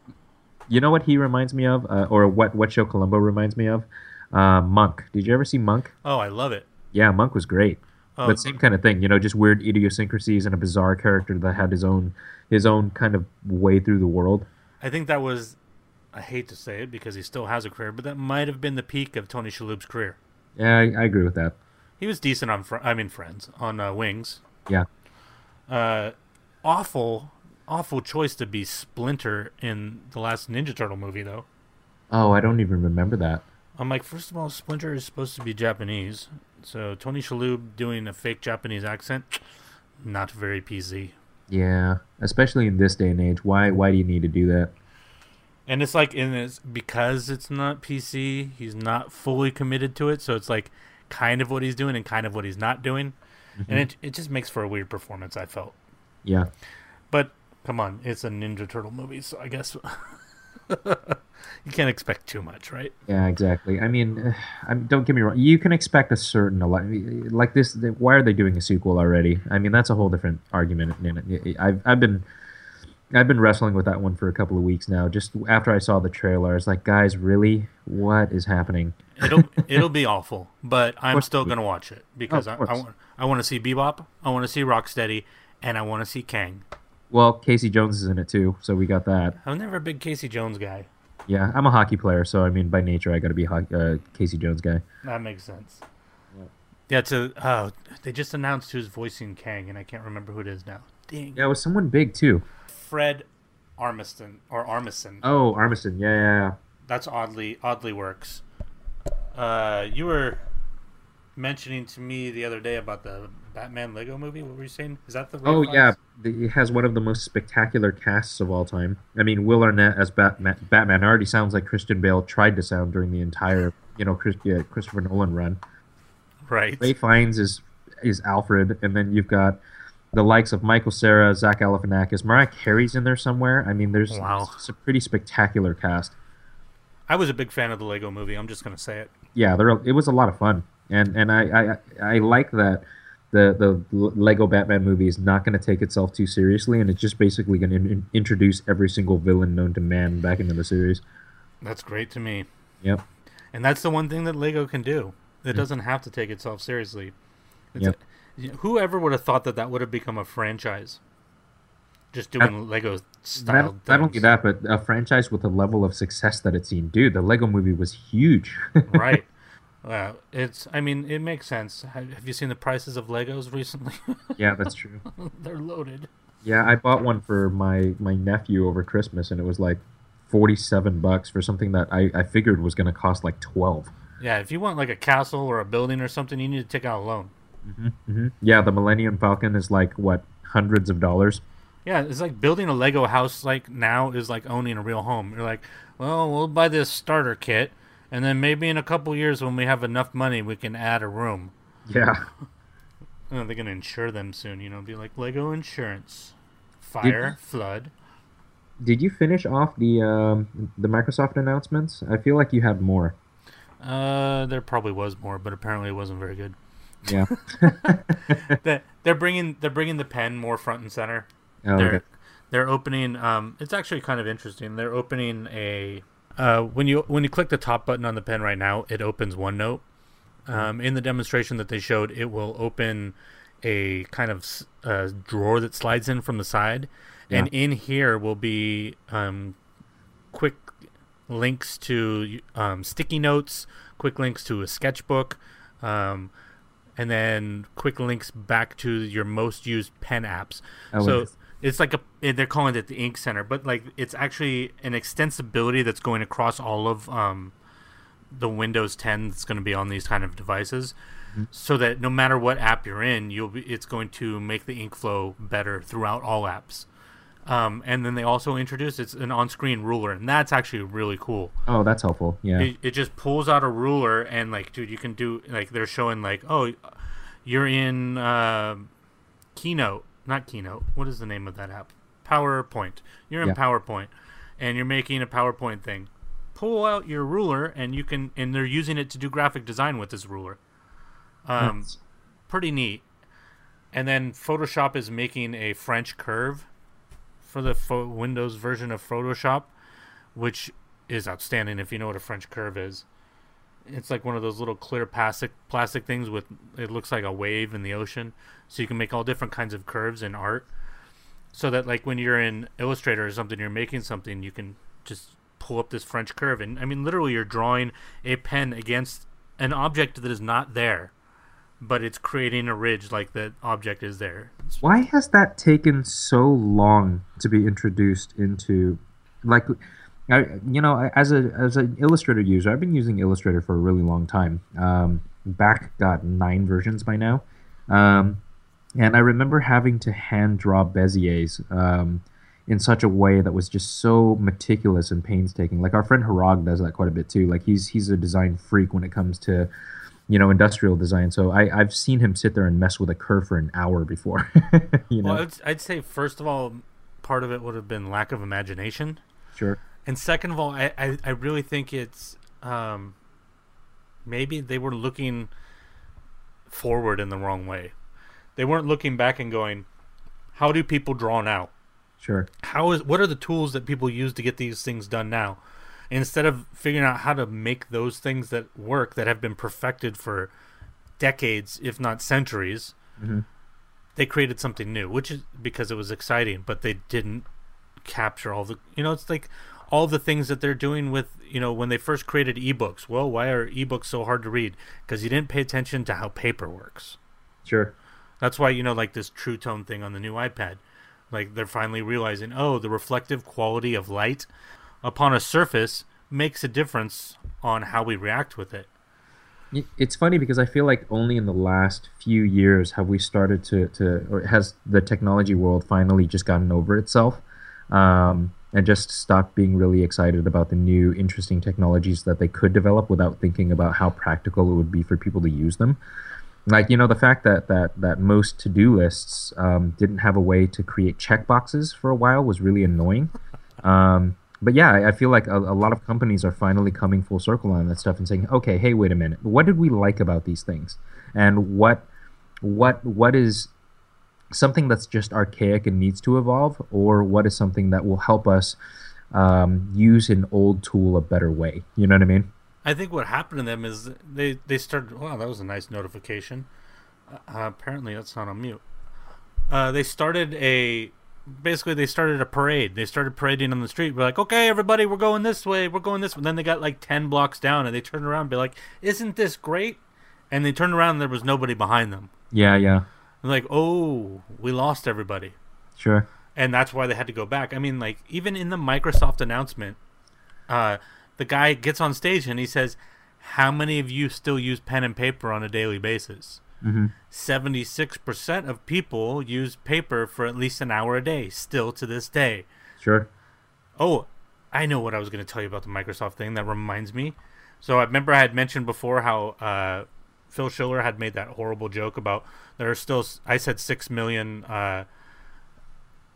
You know what he reminds me of, uh, or what what show Columbo reminds me of? Uh, Monk. Did you ever see Monk? Oh, I love it. Yeah, Monk was great. Oh, but same kind of thing, you know, just weird idiosyncrasies and a bizarre character that had his own his own kind of way through the world. I think that was. I hate to say it because he still has a career, but that might have been the peak of Tony Shalhoub's career. Yeah, I, I agree with that. He was decent on. Fr- I mean, Friends on uh, Wings. Yeah. Uh, awful, awful choice to be Splinter in the last Ninja Turtle movie, though. Oh, I don't even remember that. I'm like, first of all, Splinter is supposed to be Japanese, so Tony Shalhoub doing a fake Japanese accent, not very PC. Yeah, especially in this day and age. Why why do you need to do that? And it's like in this because it's not PC, he's not fully committed to it, so it's like kind of what he's doing and kind of what he's not doing. And it it just makes for a weird performance, I felt. Yeah. But come on, it's a Ninja Turtle movie, so I guess you can't expect too much, right? Yeah, exactly. I mean, don't get me wrong. You can expect a certain a lot like this. Why are they doing a sequel already? I mean, that's a whole different argument. I've I've been I've been wrestling with that one for a couple of weeks now. Just after I saw the trailer, I was like, guys, really, what is happening? It'll it'll be awful, but I'm still gonna watch it because I, I want I want to see Bebop, I want to see Rocksteady, and I want to see Krang. Well, Casey Jones is in it too, so we got that. I'm never a big Casey Jones guy. Yeah, I'm a hockey player, so I mean, by nature, I got to be a uh, Casey Jones guy. That makes sense. Yeah, yeah to oh, they just announced who's voicing Krang, and I can't remember who it is now. Dang. Yeah, it was someone big too. Fred Armiston or Armisen. Oh, Armisen. Yeah, yeah, yeah. That's oddly oddly works. Uh, you were mentioning to me the other day about the Batman Lego movie. What were you saying? Is that the? Oh yeah, it has one of the most spectacular casts of all time. I mean, Will Arnett as Batman, Batman already sounds like Christian Bale tried to sound during the entire, you know, Chris, yeah, Christopher Nolan run. Right. Ralph Fiennes is is Alfred, and then you've got the likes of Michael Cera, Zach Galifianakis, Mariah Carey's in there somewhere. I mean, there's wow. it's a pretty spectacular cast. I was a big fan of the Lego movie. I'm just gonna say it. Yeah, there it was a lot of fun, and and I I, I like that the the Lego Batman movie is not going to take itself too seriously, and it's just basically going to in- introduce every single villain known to man back into the series. That's great to me. Yep. And that's the one thing that Lego can do. It mm. doesn't have to take itself seriously. It's yep. A, whoever would have thought that that would have become a franchise? Just doing that, Lego style. Not, not only that, but a franchise with the level of success that it's seen. Dude, the Lego movie was huge. right. Well, it's. I mean, it makes sense. Have you seen the prices of Legos recently? yeah, that's true. They're loaded. Yeah, I bought one for my my nephew over Christmas, and it was like forty seven bucks for something that I I figured was going to cost like twelve. Yeah, if you want like a castle or a building or something, you need to take out a loan. Mm-hmm, mm-hmm. Yeah, the Millennium Falcon is like what hundreds of dollars. Yeah, it's like building a Lego house. Like now is like owning a real home. You're like, well, we'll buy this starter kit and then maybe in a couple years when we have enough money we can add a room. Yeah. They're going to insure them soon you know be like lego insurance. Fire did, flood. Did you finish off the um, the microsoft announcements? I feel like you had more. Uh there probably was more but apparently it wasn't very good. Yeah. They're bringing they're bringing the pen more front and center oh, they're okay. they're opening um it's actually kind of interesting they're opening a uh, when you when you click the top button on the pen right now, it opens OneNote. Um, in the demonstration that they showed, it will open a kind of uh, drawer that slides in from the side, yeah. and in here will be um, quick links to um, sticky notes, quick links to a sketchbook, um, and then quick links back to your most used pen apps. Oh, so it's like a they're calling it the ink center but like it's actually an extensibility that's going across all of um, the windows 10 that's going to be on these kind of devices. Mm-hmm. so that no matter what app you're in you'll be it's going to make the ink flow better throughout all apps. Um, and then they also introduced it's an on-screen ruler and that's actually really cool. Oh that's helpful. Yeah. It, it just pulls out a ruler and like dude you can do like they're showing like oh you're in uh, keynote not Keynote. What is the name of that app? PowerPoint. You're in yeah. PowerPoint, and you're making a PowerPoint thing. Pull out your ruler, and you can. And they're using it to do graphic design with this ruler. Um, That's... pretty neat. And then Photoshop is making a French curve for the fo- Windows version of Photoshop, which is outstanding if you know what a French curve is. It's like one of those little clear plastic plastic things with it looks like a wave in the ocean, so you can make all different kinds of curves in art. So that like when you're in Illustrator or something, you're making something, you can just pull up this French curve, and I mean literally you're drawing a pen against an object that is not there, but it's creating a ridge like the object is there. Why has that taken so long to be introduced into, like? I, you know, as a as an Illustrator user, I've been using Illustrator for a really long time. Um, back got nine versions by now, um, and I remember having to hand draw Beziers um, in such a way that was just so meticulous and painstaking. Like our friend Harag does that quite a bit too. Like he's he's a design freak when it comes to you know industrial design. So I I've seen him sit there and mess with a curve for an hour before. you know, Well, I'd, I'd say first of all, part of it would have been lack of imagination, sure. And second of all, I I, I really think it's um, maybe they were looking forward in the wrong way. They weren't looking back and going, "How do people draw now? Sure. How is what are the tools that people use to get these things done now?" Instead of figuring out how to make those things that work that have been perfected for decades, if not centuries, Mhm. they created something new, which is because it was exciting, but they didn't capture all the you know, it's like all the things that they're doing with you know when they first created ebooks. Well, why are ebooks so hard to read? Because you didn't pay attention to how paper works. Sure. That's why you know like this True Tone thing on the new iPad. Like they're finally realizing, oh, the reflective quality of light upon a surface makes a difference on how we react with it. It's funny because I feel like only in the last few years have we started to, to or has the technology world finally just gotten over itself um, and just stopped being really excited about the new interesting technologies that they could develop without thinking about how practical it would be for people to use them. Like you know the fact that that that most to-do lists um, didn't have a way to create checkboxes for a while was really annoying. Um, but yeah, I- I feel like a, a lot of companies are finally coming full circle on that stuff and saying, okay, hey, wait a minute, what did we like about these things, and what, what, what is something that's just archaic and needs to evolve, or what is something that will help us um, use an old tool a better way? You know what I mean? I think what happened to them is they they started. Wow, that was a nice notification. Uh, apparently, that's not on mute. Uh, they started a basically they started a parade. They started parading on the street. We're like, okay, everybody, we're going this way. We're going this. way. And then they got like ten blocks down, and they turned around, and be like, isn't this great? And they turned around, and there was nobody behind them. Yeah, yeah, Like, oh, we lost everybody sure. and that's why they had to go back. I mean, like even in the Microsoft announcement, uh, the guy gets on stage and he says, "How many of you still use pen and paper on a daily basis?" hmm Seventy-six percent of people use paper for at least an hour a day, still to this day. Sure. Oh, I know what I was going to tell you about the Microsoft thing. That reminds me. So I remember I had mentioned before how uh, Phil Schiller had made that horrible joke about there are still. I said six million uh,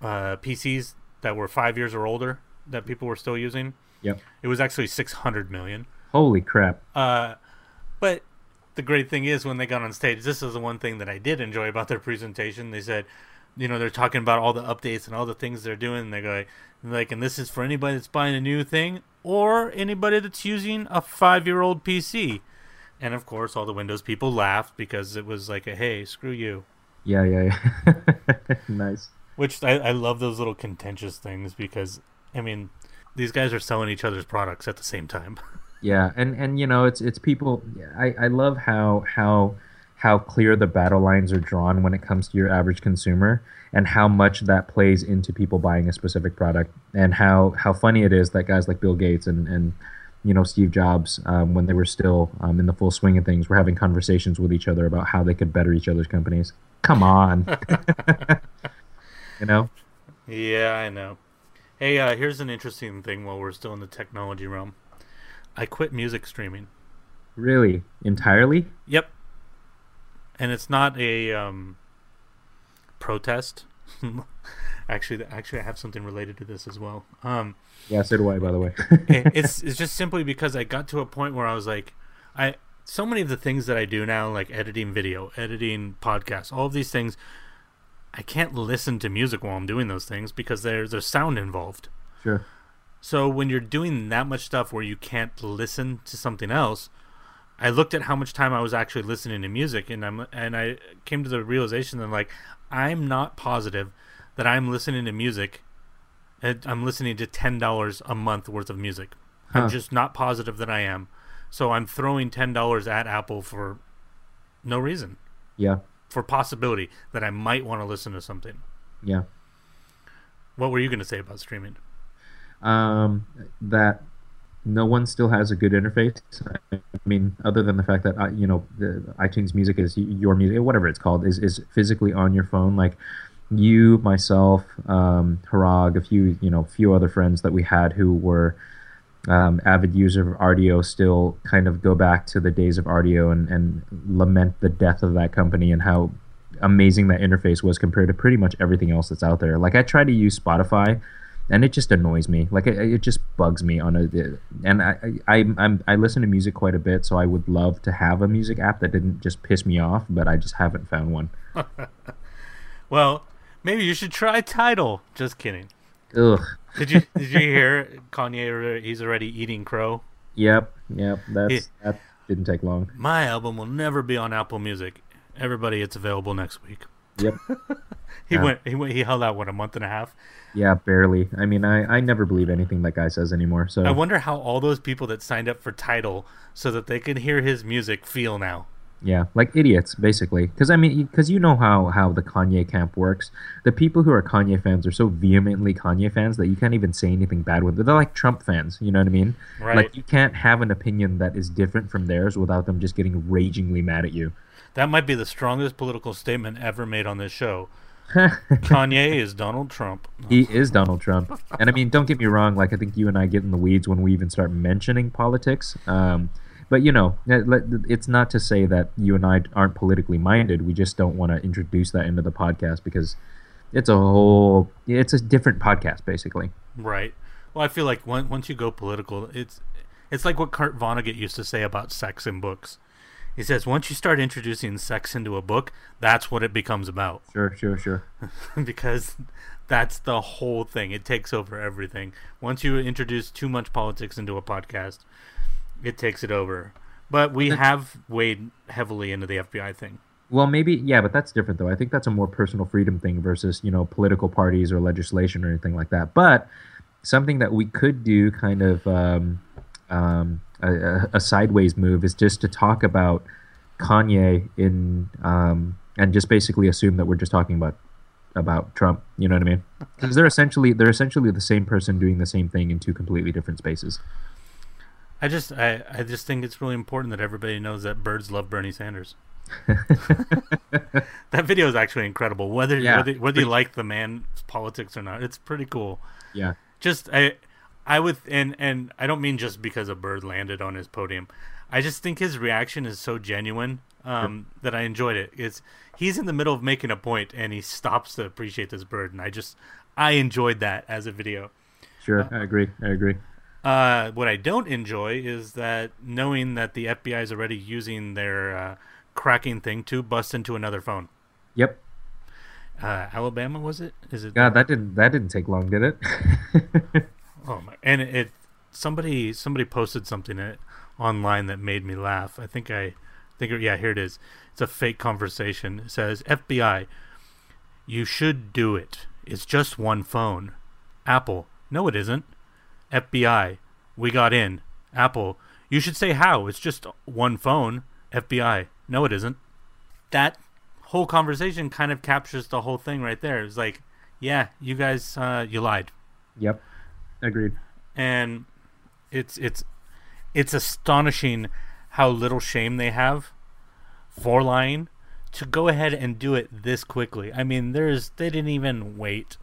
uh, PCs that were five years or older that people were still using. Yep. It was actually six hundred million. Holy crap. Uh, but the great thing is when they got on stage, this is the one thing that I did enjoy about their presentation. They said, you know, they're talking about all the updates and all the things they're doing. And they're going, like, and this is for anybody that's buying a new thing or anybody that's using a five year old PC. And of course, all the Windows people laughed because it was like a hey, screw you. Yeah, yeah, yeah. nice. Which I, I love those little contentious things because, I mean, these guys are selling each other's products at the same time. Yeah, and and you know it's it's people. I I love how how how clear the battle lines are drawn when it comes to your average consumer, and how much that plays into people buying a specific product, and how how funny it is that guys like Bill Gates and and you know Steve Jobs, um, when they were still um, in the full swing of things, were having conversations with each other about how they could better each other's companies. Come on, you know. Yeah, I know. Hey, uh, here's an interesting thing while we're still in the technology realm. I quit music streaming. Really, entirely? Yep. And it's not a um, protest. actually, actually, I have something related to this as well. Um, Yeah, so do I, by the way. it's it's just simply because I got to a point where I was like, I so many of the things that I do now, like editing video, editing podcasts, all of these things, I can't listen to music while I'm doing those things because there's there's sound involved. sure. So when you're doing that much stuff where you can't listen to something else, I looked at how much time I was actually listening to music, and I'm and I came to the realization that like I'm not positive that I'm listening to music. I'm listening to ten dollars a month worth of music. Huh. I'm just not positive that I am. So I'm throwing ten dollars at Apple for no reason, Yeah, for possibility that I might want to listen to something. yeah. What were you going to say about streaming? um, that no one still has a good interface. I mean, other than the fact that uh, you know the iTunes Music is your music, whatever it's called, is is physically on your phone. Like you, myself, um, Harag, a few you know, few other friends that we had who were um, avid user of Rdio still kind of go back to the days of Rdio and, and lament the death of that company and how amazing that interface was compared to pretty much everything else that's out there. Like I try to use Spotify, and it just annoys me. Like it, it just bugs me on a. And I, I I'm I listen to music quite a bit, so I would love to have a music app that didn't just piss me off, but I just haven't found one. well, maybe you should try Tidal. Just kidding. Ugh. Did you did you hear Kanye? He's already eating crow. Yep, yep. That's he, that didn't take long. My album will never be on Apple Music. Everybody, it's available next week. Yep. he yeah. went. He went. He held out what a month and a half. Yeah, barely. I mean, I I never believe anything that guy says anymore. So I wonder how all those people that signed up for Tidal so that they could hear his music feel now. Yeah, like idiots, basically. Because I mean, because you know how how the Kanye camp works. The people who are Kanye fans are so vehemently Kanye fans that you can't even say anything bad with. Them. They're like Trump fans. You know what I mean? Right. Like you can't have an opinion that is different from theirs without them just getting ragingly mad at you. That might be the strongest political statement ever made on this show. Kanye is Donald Trump. He is Donald Trump. And I mean, don't get me wrong. Like, I think you and I get in the weeds when we even start mentioning politics. Um, but, you know, it's not to say that you and I aren't politically minded. We just don't want to introduce that into the podcast because it's a whole, it's a different podcast, basically. Right. Well, I feel like once you go political, it's it's like what Kurt Vonnegut used to say about sex in books. He says once you start introducing sex into a book, that's what it becomes about. Sure, sure, sure. because that's the whole thing. It takes over everything. Once you introduce too much politics into a podcast, it takes it over. But we have weighed heavily into the FBI thing. Well, maybe yeah, but that's different though. I think that's a more personal freedom thing versus you know political parties or legislation or anything like that. But something that we could do, kind of um, um, a, a, sideways move is just to talk about Kanye in um, and just basically assume that we're just talking about about Trump. You know what I mean? Because they're essentially they're essentially the same person doing the same thing in two completely different spaces. I just I, I just think it's really important that everybody knows that birds love Bernie Sanders. that video is actually incredible. Whether yeah, whether, whether you like the man's politics or not, it's pretty cool. Yeah. Just I I would, and and I don't mean just because a bird landed on his podium. I just think his reaction is so genuine um, that I enjoyed it. It's he's in the middle of making a point and he stops to appreciate this bird, and I just I enjoyed that as a video. Sure, uh, I agree. I agree. Uh, what I don't enjoy is that knowing that the FBI is already using their uh, cracking thing to bust into another phone. Yep. Uh, Alabama was it? Is it? God, that didn't that didn't take long, did it? Oh my! And it, it somebody somebody posted something it, online that made me laugh. I think I think yeah here it is. It's a fake conversation. It says FBI, you should do it. It's just one phone. Apple, no it isn't. FBI, we got in. Apple, you should say how. It's just one phone. FBI, no it isn't. That whole conversation kind of captures the whole thing right there. It's like, yeah, you guys, uh, you lied. Yep. Agreed. And it's it's it's astonishing how little shame they have for lying to go ahead and do it this quickly. I mean, there's they didn't even wait.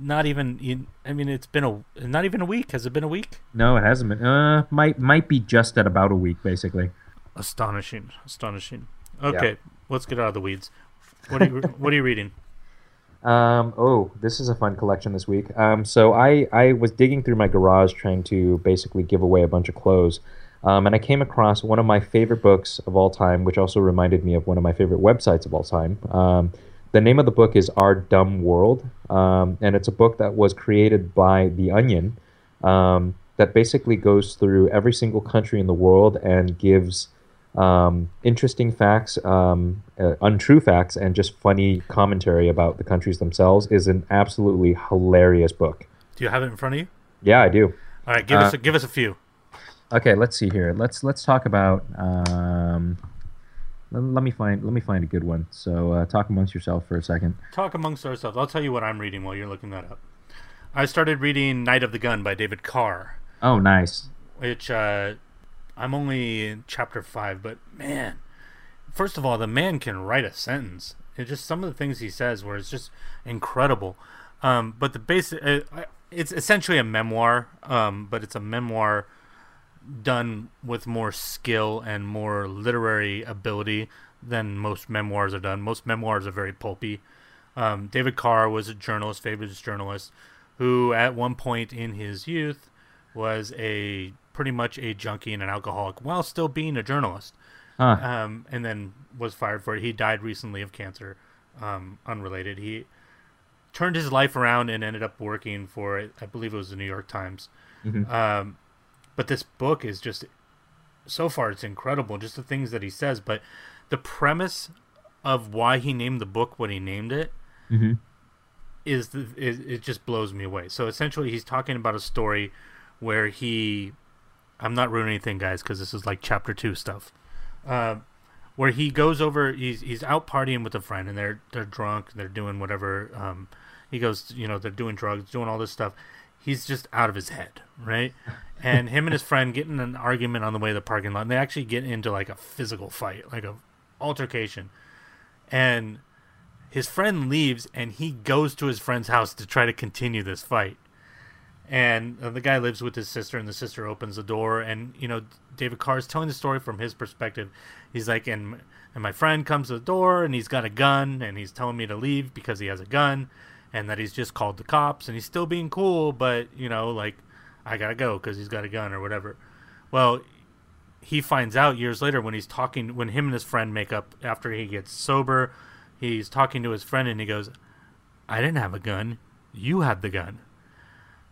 Not even. I mean, it's been a not even a week. Has it been a week? No, it hasn't been. Uh, might might be just at about a week, basically. Astonishing, astonishing. Okay, yeah. let's get out of the weeds. What are you What are you reading? Um, oh, this is a fun collection this week. Um, so I, I was digging through my garage trying to basically give away a bunch of clothes. Um, and I came across one of my favorite books of all time, which also reminded me of one of my favorite websites of all time. Um, the name of the book is Our Dumb World, um, and it's a book that was created by The Onion um, that basically goes through every single country in the world and gives um, interesting facts, um, uh, untrue facts, and just funny commentary about the countries themselves is an absolutely hilarious book. Do you have it in front of you? Yeah, I do. All right, give uh, us a, give us a few. Okay, let's see here. Let's let's talk about. Um, let, let, me find let me find a good one. So uh, talk amongst yourself for a second. Talk amongst ourselves. I'll tell you what I'm reading while you're looking that up. I started reading Night of the Gun by David Carr. Oh, nice. Which uh, I'm only in chapter five, but man, first of all, the man can write a sentence. and just some of the things he says, where it's just incredible. Um, but the basic, uh, it's essentially a memoir, um, but it's a memoir done with more skill and more literary ability than most memoirs are done. Most memoirs are very pulpy. Um, David Carr was a journalist, famous journalist, who at one point in his youth was a pretty much a junkie and an alcoholic while still being a journalist. Huh. Um, and then was fired for it. He died recently of cancer, um, unrelated. He turned his life around and ended up working for, I believe it was the New York Times. Mm-hmm. Um, but this book is just, so far, it's incredible. Just the things that he says. But the premise of why he named the book what he named it mm-hmm. is the, is, it just blows me away. So essentially, he's talking about a story where he, I'm not ruining anything, guys, because this is like chapter two stuff. Uh, where he goes over, he's he's out partying with a friend, and they're they're drunk, they're doing whatever. Um, he goes, you know, they're doing drugs, doing all this stuff. He's just out of his head, right? And him and his friend get in an argument on the way to the parking lot, and they actually get into like a physical fight, like a altercation. And his friend leaves, and he goes to his friend's house to try to continue this fight and uh, the guy lives with his sister and the sister opens the door and you know david carr is telling the story from his perspective he's like and and my friend comes to the door and he's got a gun and he's telling me to leave because he has a gun and that he's just called the cops and he's still being cool but you know like i gotta go because he's got a gun or whatever well he finds out years later when he's talking when him and his friend make up after he gets sober he's talking to his friend and he goes i didn't have a gun you had the gun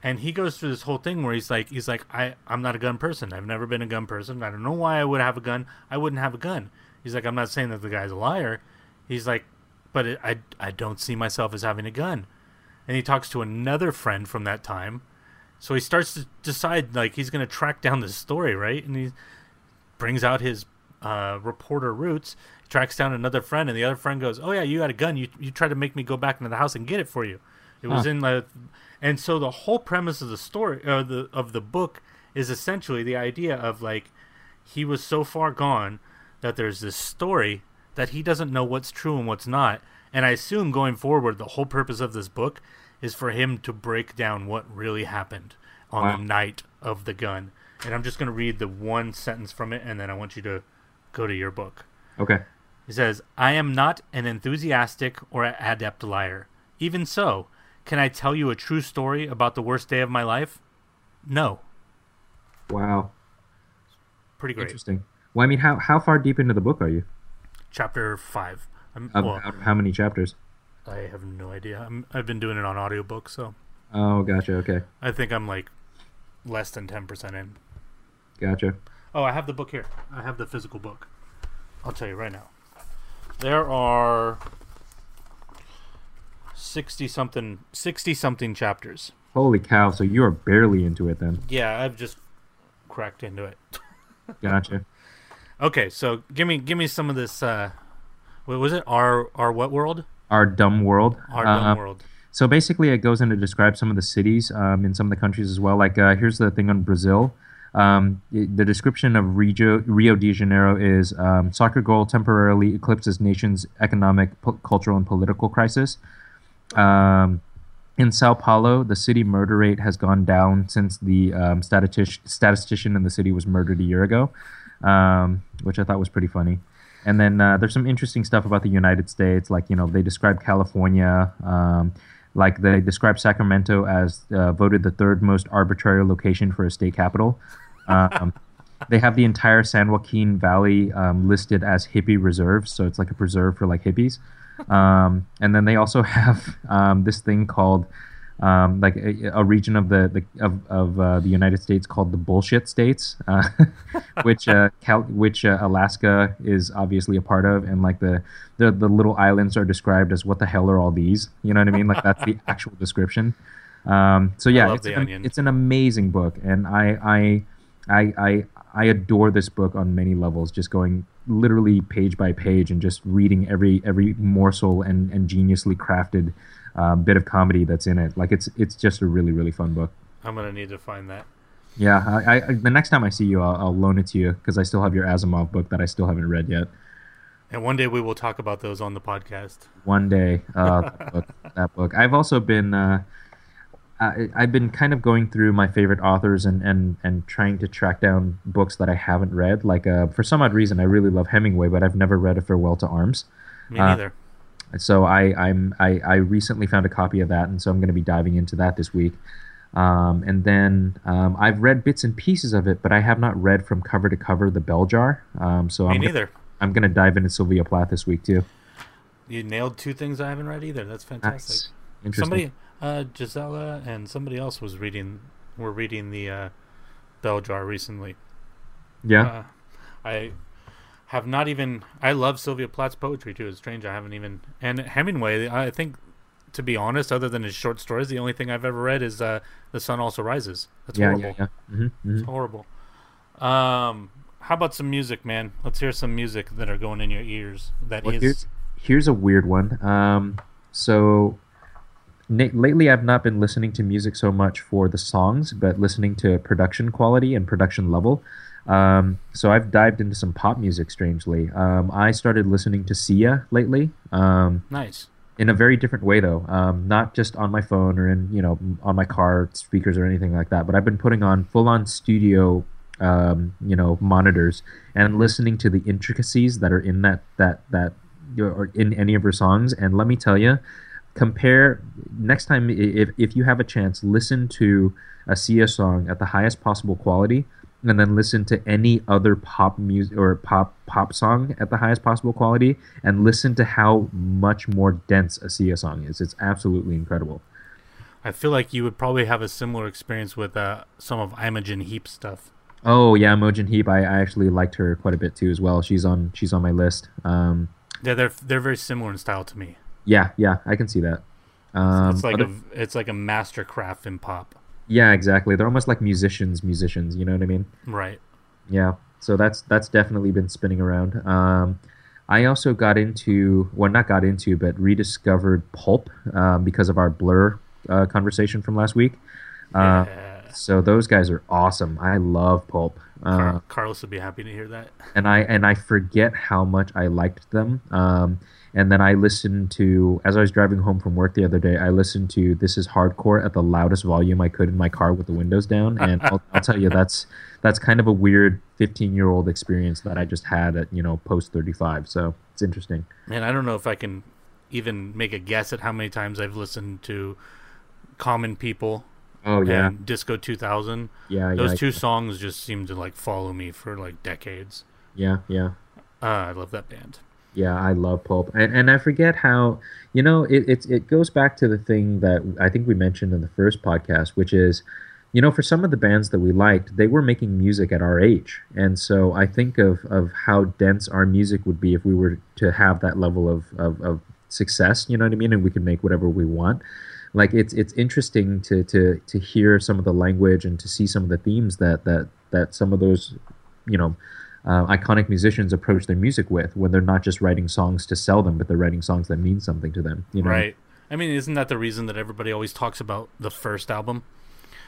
and he goes through this whole thing where he's like he's like I I'm not a gun person. I've never been a gun person. I don't know why I would have a gun. I wouldn't have a gun. He's like I'm not saying that the guy's a liar. He's like but it, I I don't see myself as having a gun. And he talks to another friend from that time. So he starts to decide like he's going to track down this story, right? And he brings out his uh, reporter roots, tracks down another friend, and the other friend goes, "Oh yeah, you got a gun. You you tried to make me go back into the house and get it for you. It was in the and so the whole premise of the story or the of the book is essentially the idea of like he was so far gone that there's this story that he doesn't know what's true and what's not. And I assume going forward, the whole purpose of this book is for him to break down what really happened on wow. the night of the gun. And I'm just going to read the one sentence from it, and then I want you to go to your book. Okay. He says, I am not an enthusiastic or adept liar. Even so, can I tell you a true story about the worst day of my life? No. Wow. Pretty great. Interesting. Well, I mean, how how far deep into the book are you? Chapter five. Well, how many chapters? I have no idea. i have been doing it on audiobook, so. Oh, gotcha. Okay. I think I'm like less than ten percent in. Gotcha. Oh, I have the book here. I have the physical book. I'll tell you right now. There are 60 something 60 something chapters. Holy cow, so you are barely into it then. Yeah, I've just cracked into it. gotcha. Okay, so give me give me some of this uh what was it? Our our what world? Our dumb world. Our dumb uh, world. So basically, it goes in to describe some of the cities um, in some of the countries as well. Like uh, here's the thing on Brazil. Um, the description of Rio, Rio de Janeiro is um, soccer goal temporarily eclipses nation's economic, po- cultural, and political crisis. Um, in Sao Paulo, the city murder rate has gone down since the um, statistic- statistician in the city was murdered a year ago, um, which I thought was pretty funny. And then uh, there's some interesting stuff about the United States, like you know they describe California, um, like they describe Sacramento as uh, voted the third most arbitrary location for a state capital. Um, they have the entire San Joaquin Valley um, listed as hippie reserve, so it's like a preserve for like hippies. Um, and then they also have um, this thing called um, like a, a, region of the, the of, of uh, the United States called the bullshit states, uh, which uh, Cal- which uh, Alaska is obviously a part of, and like the, the the little islands are described as what the hell are all these? You know what I mean? Like that's the actual description. Um, so yeah, it's an, it's an amazing book, and I I I I I adore this book on many levels. Just going literally page by page and just reading every every morsel and and geniusly crafted uh, bit of comedy that's in it. Like it's it's just a really really fun book. I'm gonna need to find that. Yeah, I, I the next time I see you, I'll, I'll loan it to you because I still have your Asimov book that I still haven't read yet. And one day we will talk about those on the podcast. One day, uh, that, book, that book. I've also been. Uh, I, I've been kind of going through my favorite authors and, and, and trying to track down books that I haven't read. Like uh, for some odd reason, I really love Hemingway, but I've never read A Farewell to Arms. Me Uh, neither. So I I'm I, I recently found a copy of that, and so I'm going to be diving into that this week. Um, and then um, I've read bits and pieces of it, but I have not read from cover to cover the Bell Jar. Um, so Me I'm neither. I'm going to dive into Sylvia Plath this week too. You nailed two things I haven't read either. That's fantastic. Nice. Interesting. Somebody, uh, Gisela and somebody else was reading. Were reading the uh, Bell Jar recently. yeah. Uh, I have not even. I love Sylvia Plath's poetry too. It's strange I haven't even. And Hemingway, I think, to be honest, other than his short stories, the only thing I've ever read is uh, "The Sun Also Rises." That's yeah, horrible. yeah, yeah. hmm hmm It's horrible. Um, how about some music, man? Let's hear some music that are going in your ears. That is. Well, here's here's a weird one. Um, so lately, I've not been listening to music so much for the songs, but listening to production quality and production level. Um, so I've dived into some pop music. Strangely, um, I started listening to Sia lately. Um, nice. in a very different way though um, not just on my phone or in you know on my car speakers or anything like that but i've been putting on full on studio um, you know monitors and listening to the intricacies that are in that that that or in any of her songs and let me tell you compare next time if, if you have a chance listen to a sia song at the highest possible quality and then listen to any other pop music or pop pop song at the highest possible quality and listen to how much more dense a Sia song is. It's absolutely incredible. I feel like you would probably have a similar experience with uh, some of Imogen Heap stuff. Oh yeah, Imogen Heap. I, I actually liked her quite a bit too as well. She's on she's on my list. Um, Yeah, they're they're very similar in style to me. yeah, yeah, I can see that. Um, it's like other- a it's like a mastercraft in pop. Yeah, exactly. They're almost like musicians, musicians. You know what I mean? Right. Yeah, so that's that's definitely been spinning around. Um, I also got into well, not got into, but rediscovered Pulp um, because of our Blur uh, conversation from last week. Uh, yeah. So those guys are awesome. I love Pulp, uh, Car- Carlos would be happy to hear that. and I and I forget how much I liked them. Um, and then I listened to as I was driving home from work the other day. I listened to "This Is Hardcore" at the loudest volume I could in my car with the windows down, and I'll, I'll tell you that's that's kind of a weird 15 year old experience that I just had at you know post 35. So it's interesting. And I don't know if I can even make a guess at how many times I've listened to Common People Oh yeah, and Disco 2000. yeah, yeah, Those two songs just seem to like follow me for like decades. yeah, yeah. Uh, I love that band. Yeah, I love pulp, and and I forget how you know it it it goes back to the thing that I think we mentioned in the first podcast, which is, you know, for some of the bands that we liked, they were making music at our age, and so I think of of how dense our music would be if we were to have that level of of, of success. You know what I mean? And we could make whatever we want. Like it's it's interesting to to to hear some of the language and to see some of the themes that that that some of those, you know uh, iconic musicians approach their music with when they're not just writing songs to sell them, but they're writing songs that mean something to them. You know? Right. I mean, isn't that the reason that everybody always talks about the first album?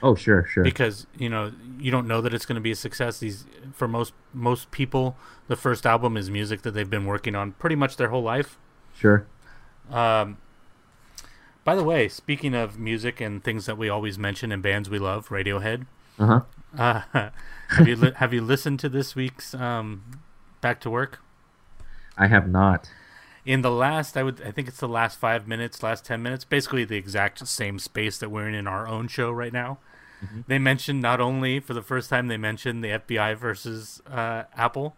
Oh, sure, sure. Because you know you don't know that it's going to be a success. These for most most people, the first album is music that they've been working on pretty much their whole life. Sure. Um, by the way, speaking of music and things that we always mention and bands we love, Radiohead. Uh huh. Uh, have you li- have you listened to this week's um, Back to Work? I have not. In the last, I would I think it's the last five minutes, last ten minutes, basically the exact same space that we're in in our own show right now. They mentioned not only for the first time they mentioned the FBI versus uh, Apple,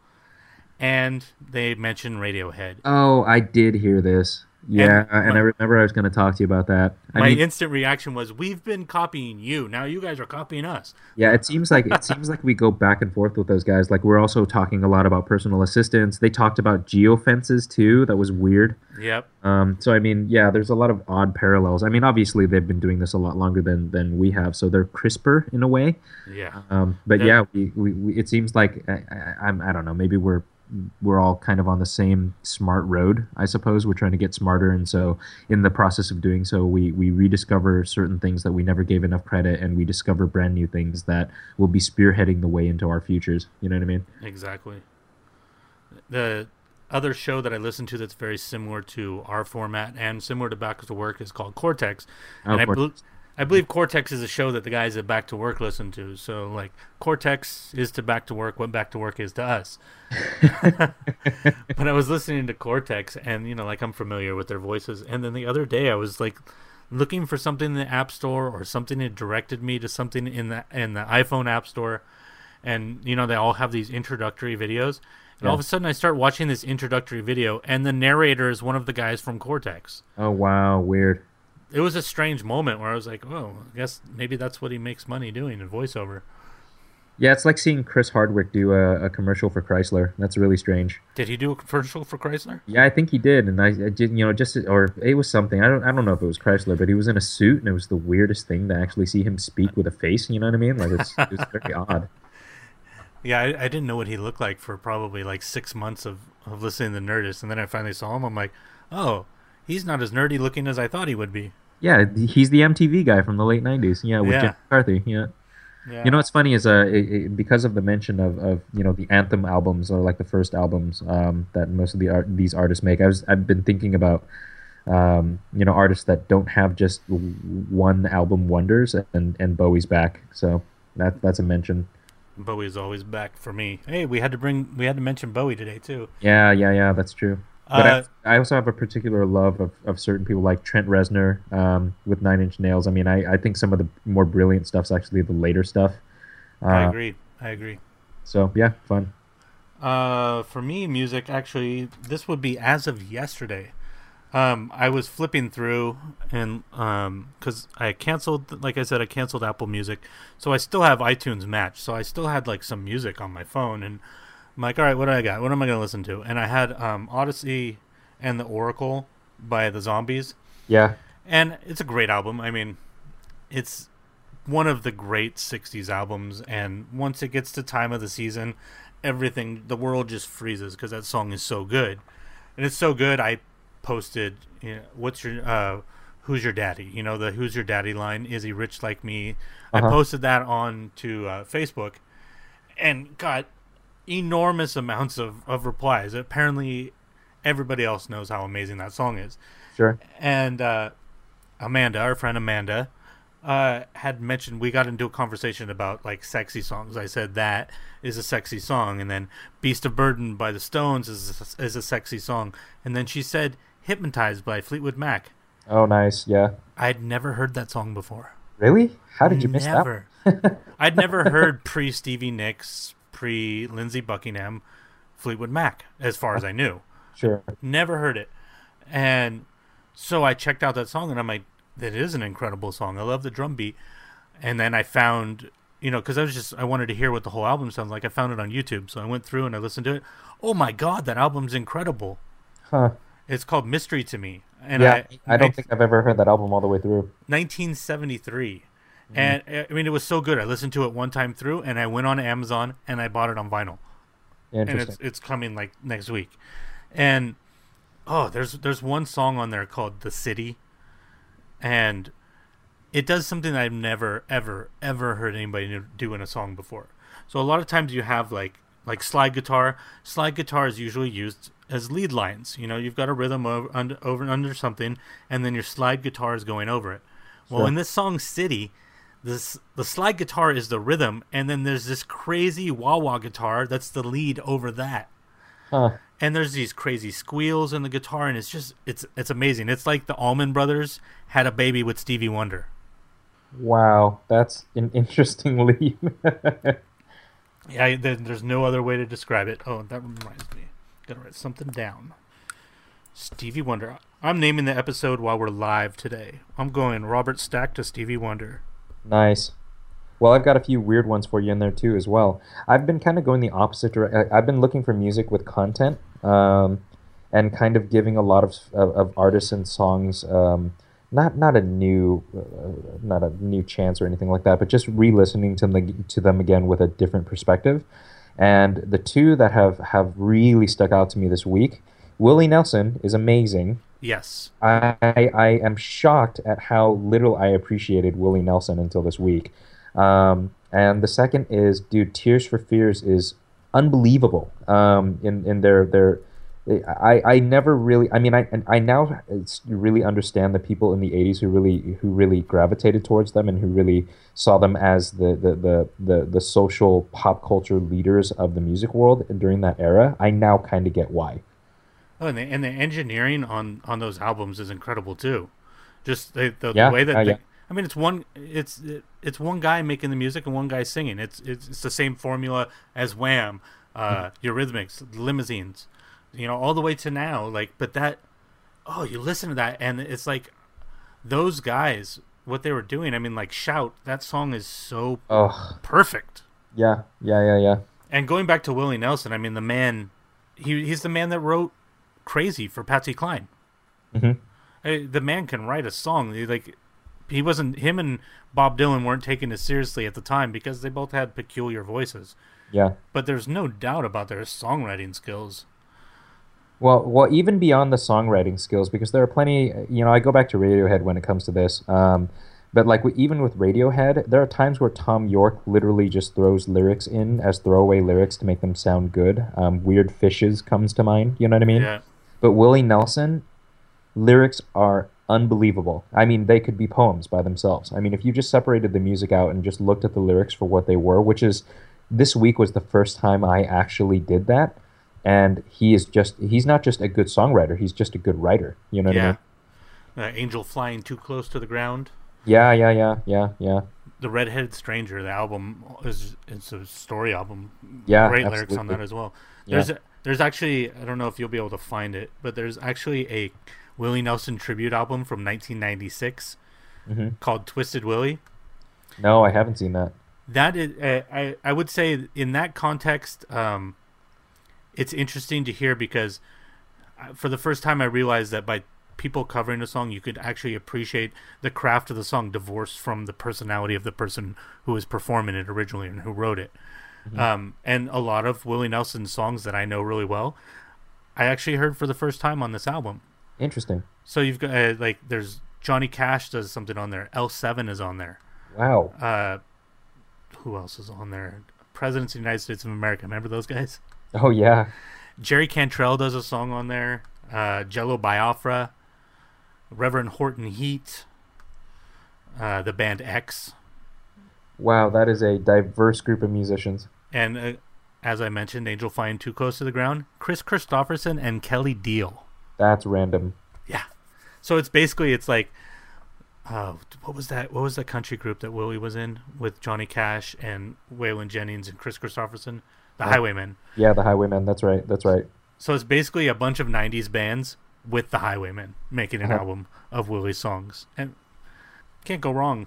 and they mentioned Radiohead. Oh, I did hear this. Yeah, and, my- I remember I was going to talk to you about that. I My mean, instant reaction was, "We've been copying you. Now you guys are copying us." yeah, it seems like it seems like we go back and forth with those guys. Like we're also talking a lot about personal assistance. They talked about geofences too. That was weird. Yep. Um, so I mean, yeah, there's a lot of odd parallels. I mean, obviously they've been doing this a lot longer than than we have, so they're crisper in a way. Yeah. Um, but Yeah. yeah, we, we, we, it seems like I, I, I'm I don't know. Maybe we're we're all kind of on the same smart road. I suppose we're trying to get smarter, and so in the process of doing so, we we rediscover certain things that we never gave enough credit, and we discover brand new things that will be spearheading the way into our futures. You know what I mean? Exactly. The other show that I listen to that's very similar to our format and similar to Back to Work is called Cortex, Oh, and I, Cortex. I believe Cortex is a show that the guys at Back to Work listen to. So like Cortex is to Back to Work what Back to Work is to us. but I was listening to Cortex, and you know, like I'm familiar with their voices. And then the other day, I was like looking for something in the App Store or something that directed me to something in the in the iPhone App Store. And you know, they all have these introductory videos. And all of a sudden, I start watching this introductory video, and the narrator is one of the guys from Cortex. Oh wow, weird. It was a strange moment where I was like, "Oh, I guess maybe that's what he makes money doing in voiceover." Yeah, it's like seeing Chris Hardwick do a, a commercial for Chrysler. That's really strange. Did he do a commercial for Chrysler? Yeah, I think he did, and I, I did, you know, just or it was something. I don't, I don't know if it was Chrysler, but he was in a suit, and it was the weirdest thing to actually see him speak with a face. You know what I mean? Like it's, it's very odd. Yeah, I, I didn't know what he looked like for probably like six months of, of listening to Nerdist, and then I finally saw him. I'm like, oh, he's not as nerdy looking as I thought he would be. Yeah, he's the MTV guy from the late '90s. Yeah, with Yeah. Jim McCarthy. Yeah. Yeah. You know what's funny is uh it, it- because of the mention of, of you know the anthem albums or like the first albums um, that most of the art, these artists make. I was I've been thinking about um, you know artists that don't have just one album wonders and and Bowie's back. So that that's a mention. Bowie's always back for me. Hey, we had to bring we had to mention Bowie today too. Yeah, yeah, yeah. That's true. But Uh, I, I also have a particular love of, of certain people like Trent Reznor um, with Nine Inch Nails. I mean, I, I think some of the more brilliant stuff's actually the later stuff. Uh, I agree. I agree. So yeah, fun. Uh, for me, music actually, this would be as of yesterday. Um, I was flipping through, and um, because I canceled, like I said, I canceled Apple Music, so I still have iTunes Match. So I still had like some music on my phone, and I'm like, all right, what do I got? What am I gonna listen to? And I had um, Odessey and the Oracle by the Zombies, Yeah, and it's a great album. I mean, it's one of the great 60s albums and once it gets to time of the season everything the world just freezes because that song is so good and it's so good i posted you know, what's your uh who's your daddy you know the who's your daddy line is he rich like me i Uh-huh. posted that on to uh, facebook and got enormous amounts of, of replies apparently everybody else knows how amazing that song is sure. and uh, Amanda, our friend Amanda, uh, had mentioned we got into a conversation about like sexy songs. I said that is a sexy song, and then "Beast of Burden" by the Stones is a, is a sexy song, and then she said "Hypnotized" by Fleetwood Mac. Oh, nice. Yeah. I'd never heard that song before. Really? How did you miss never. that? I'd never heard pre Stevie Nicks, pre Lindsey Buckingham, Fleetwood Mac, as far as I knew. Sure. Never heard it. And so I checked out that song and I'm like, that is an incredible song. I love the drum beat. And then I found, you know, because I was just, I wanted to hear what the whole album sounds like. I found it on YouTube. So I went through and I listened to it. Oh my God, that album's incredible. Huh. It's called Mystery to Me. And yeah, I, I, don't think I've ever heard that album all the way through. 1973. And uh, I mean, it was so good. I listened to it one time through and I went on Amazon and I bought it on vinyl. and Interesting. it's it's coming like next week. And oh, there's there's one song on there called "The City," and it does something I've never ever ever heard anybody do- do in a song before. So a lot of times you have like like slide guitar. Slide guitar is usually used as lead lines. You know, you've got a rhythm over under, over and under something, and then your slide guitar is going over it. Well, Sure. in this song "City," this the slide guitar is the rhythm, and then there's this crazy wah wah guitar that's the lead over that. Huh. and there's these crazy squeals in the guitar and it's just it's it's amazing. It's like the allman brothers had a baby with stevie wonder. Wow, that's an interesting leap. yeah there, there's no other way to describe it. Oh that reminds me. Gotta write something down. Stevie wonder. I'm naming the episode while we're live today. I'm going robert stack to stevie wonder nice. Well, I've got a few weird ones for you in there too as well. I've been kind of going the opposite direction. I've been looking for music with content, um, and kind of giving a lot of of, of artists and songs. Um, not not a new, uh, not a new chance or anything like that, but just re-listening to them to them again with a different perspective. And the two that have have really stuck out to me this week, Willie Nelson is amazing. Yes I, I am shocked at how little I appreciated Willie Nelson until this week. Um, and the second is, dude, Tears for Fears is unbelievable um, in in their their I, I never really I mean I I now really understand the people in the 80s who really who really gravitated towards them and who really saw them as the the, the, the, the social pop culture leaders of the music world during that era. I now kind of get why. Oh, and the, and the engineering on on those albums is incredible too. Just the, the, Yeah, the way that uh, the- yeah. I mean, it's one it's it's one guy making the music and one guy singing. It's it's, it's the same formula as Wham, uh, Eurythmics, Limousines, you know, all the way to now. Like, but that oh, you listen to that and it's like those guys what they were doing. I mean, like Shout, that song is so Oh perfect. yeah yeah yeah yeah. And going back to Willie Nelson, I mean, the man, he he's the man that wrote "Crazy" for Patsy Cline. Mhm. The man can write a song. He, like he wasn't him and Bob Dylan weren't taken as seriously at the time because they both had peculiar voices. Yeah. But there's no doubt about their songwriting skills. Well, well, even beyond the songwriting skills, because there are plenty. You know, I go back to Radiohead when it comes to this. Um, but like even with Radiohead, there are times where Thom Yorke literally just throws lyrics in as throwaway lyrics to make them sound good. Um, Weird Fishes comes to mind. You know what I mean? Yeah. But Willie Nelson, lyrics are unbelievable. I mean, they could be poems by themselves. I mean, if you just separated the music out and just looked at the lyrics for what they were, which is this week was the first time I actually did that. And he is just, he's not just a good songwriter, he's just a good writer. You know what I mean? Uh, Angel flying too close to the ground. Yeah, yeah, yeah, yeah, yeah. The Redheaded Stranger, the album is it's a story album. Yeah, great lyrics on that as well. Yeah. There's there's actually I don't know if you'll be able to find it, but there's actually a Willie Nelson tribute album from 1996 Mhm. called Twisted Willie. No, I haven't seen that. That is, I I would say in that context, um, it's interesting to hear because uh, for the first time I realized that by people covering a song, you could actually appreciate the craft of the song divorced from the personality of the person who was performing it originally and who wrote it. Um, and a lot of Willie Nelson's songs that I know really well, I actually heard for the first time on this album. Interesting. So you've got uh, like there's Johnny Cash does something on there. L7 is on there. Wow. Uh, who else is on there? Presidents of the United States of America. Remember those guys? Oh, yeah. Jerry Cantrell does a song on there. Uh, Jello Biafra, Reverend Horton Heat, uh, the band X, Wow, that is a diverse group of musicians. and uh, as I mentioned, Angel Flying Too Close to the Ground, Kris Kristofferson, and Kelley Deal. That's random. Yeah. So it's basically it's like, uh, what was that? What was that country group that Willie was in with Johnny Cash and Waylon Jennings and Kris Kristofferson? The Highwaymen. Yeah, the Highwaymen. That's right. That's right. So it's basically a bunch of '90s bands with the Highwaymen making an Uh-huh. album of Willie's songs, and can't go wrong.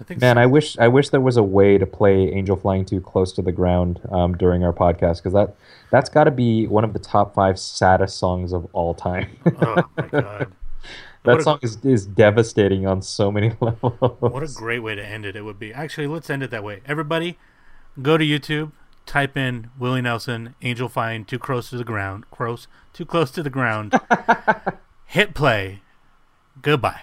I think. Man, so. I wish I wish there was a way to play "Angel Flying Too Close to the Ground" um, during our podcast because that that's got to be one of the top five saddest songs of all time. oh my god! that What a- song is, is devastating on so many levels. What a great way to end it! It would be actually. Let's end it that way. Everybody, go to YouTube, type in Willie Nelson, "Angel Flying Too Close to the Ground," close, too close to the ground. hit play. Goodbye.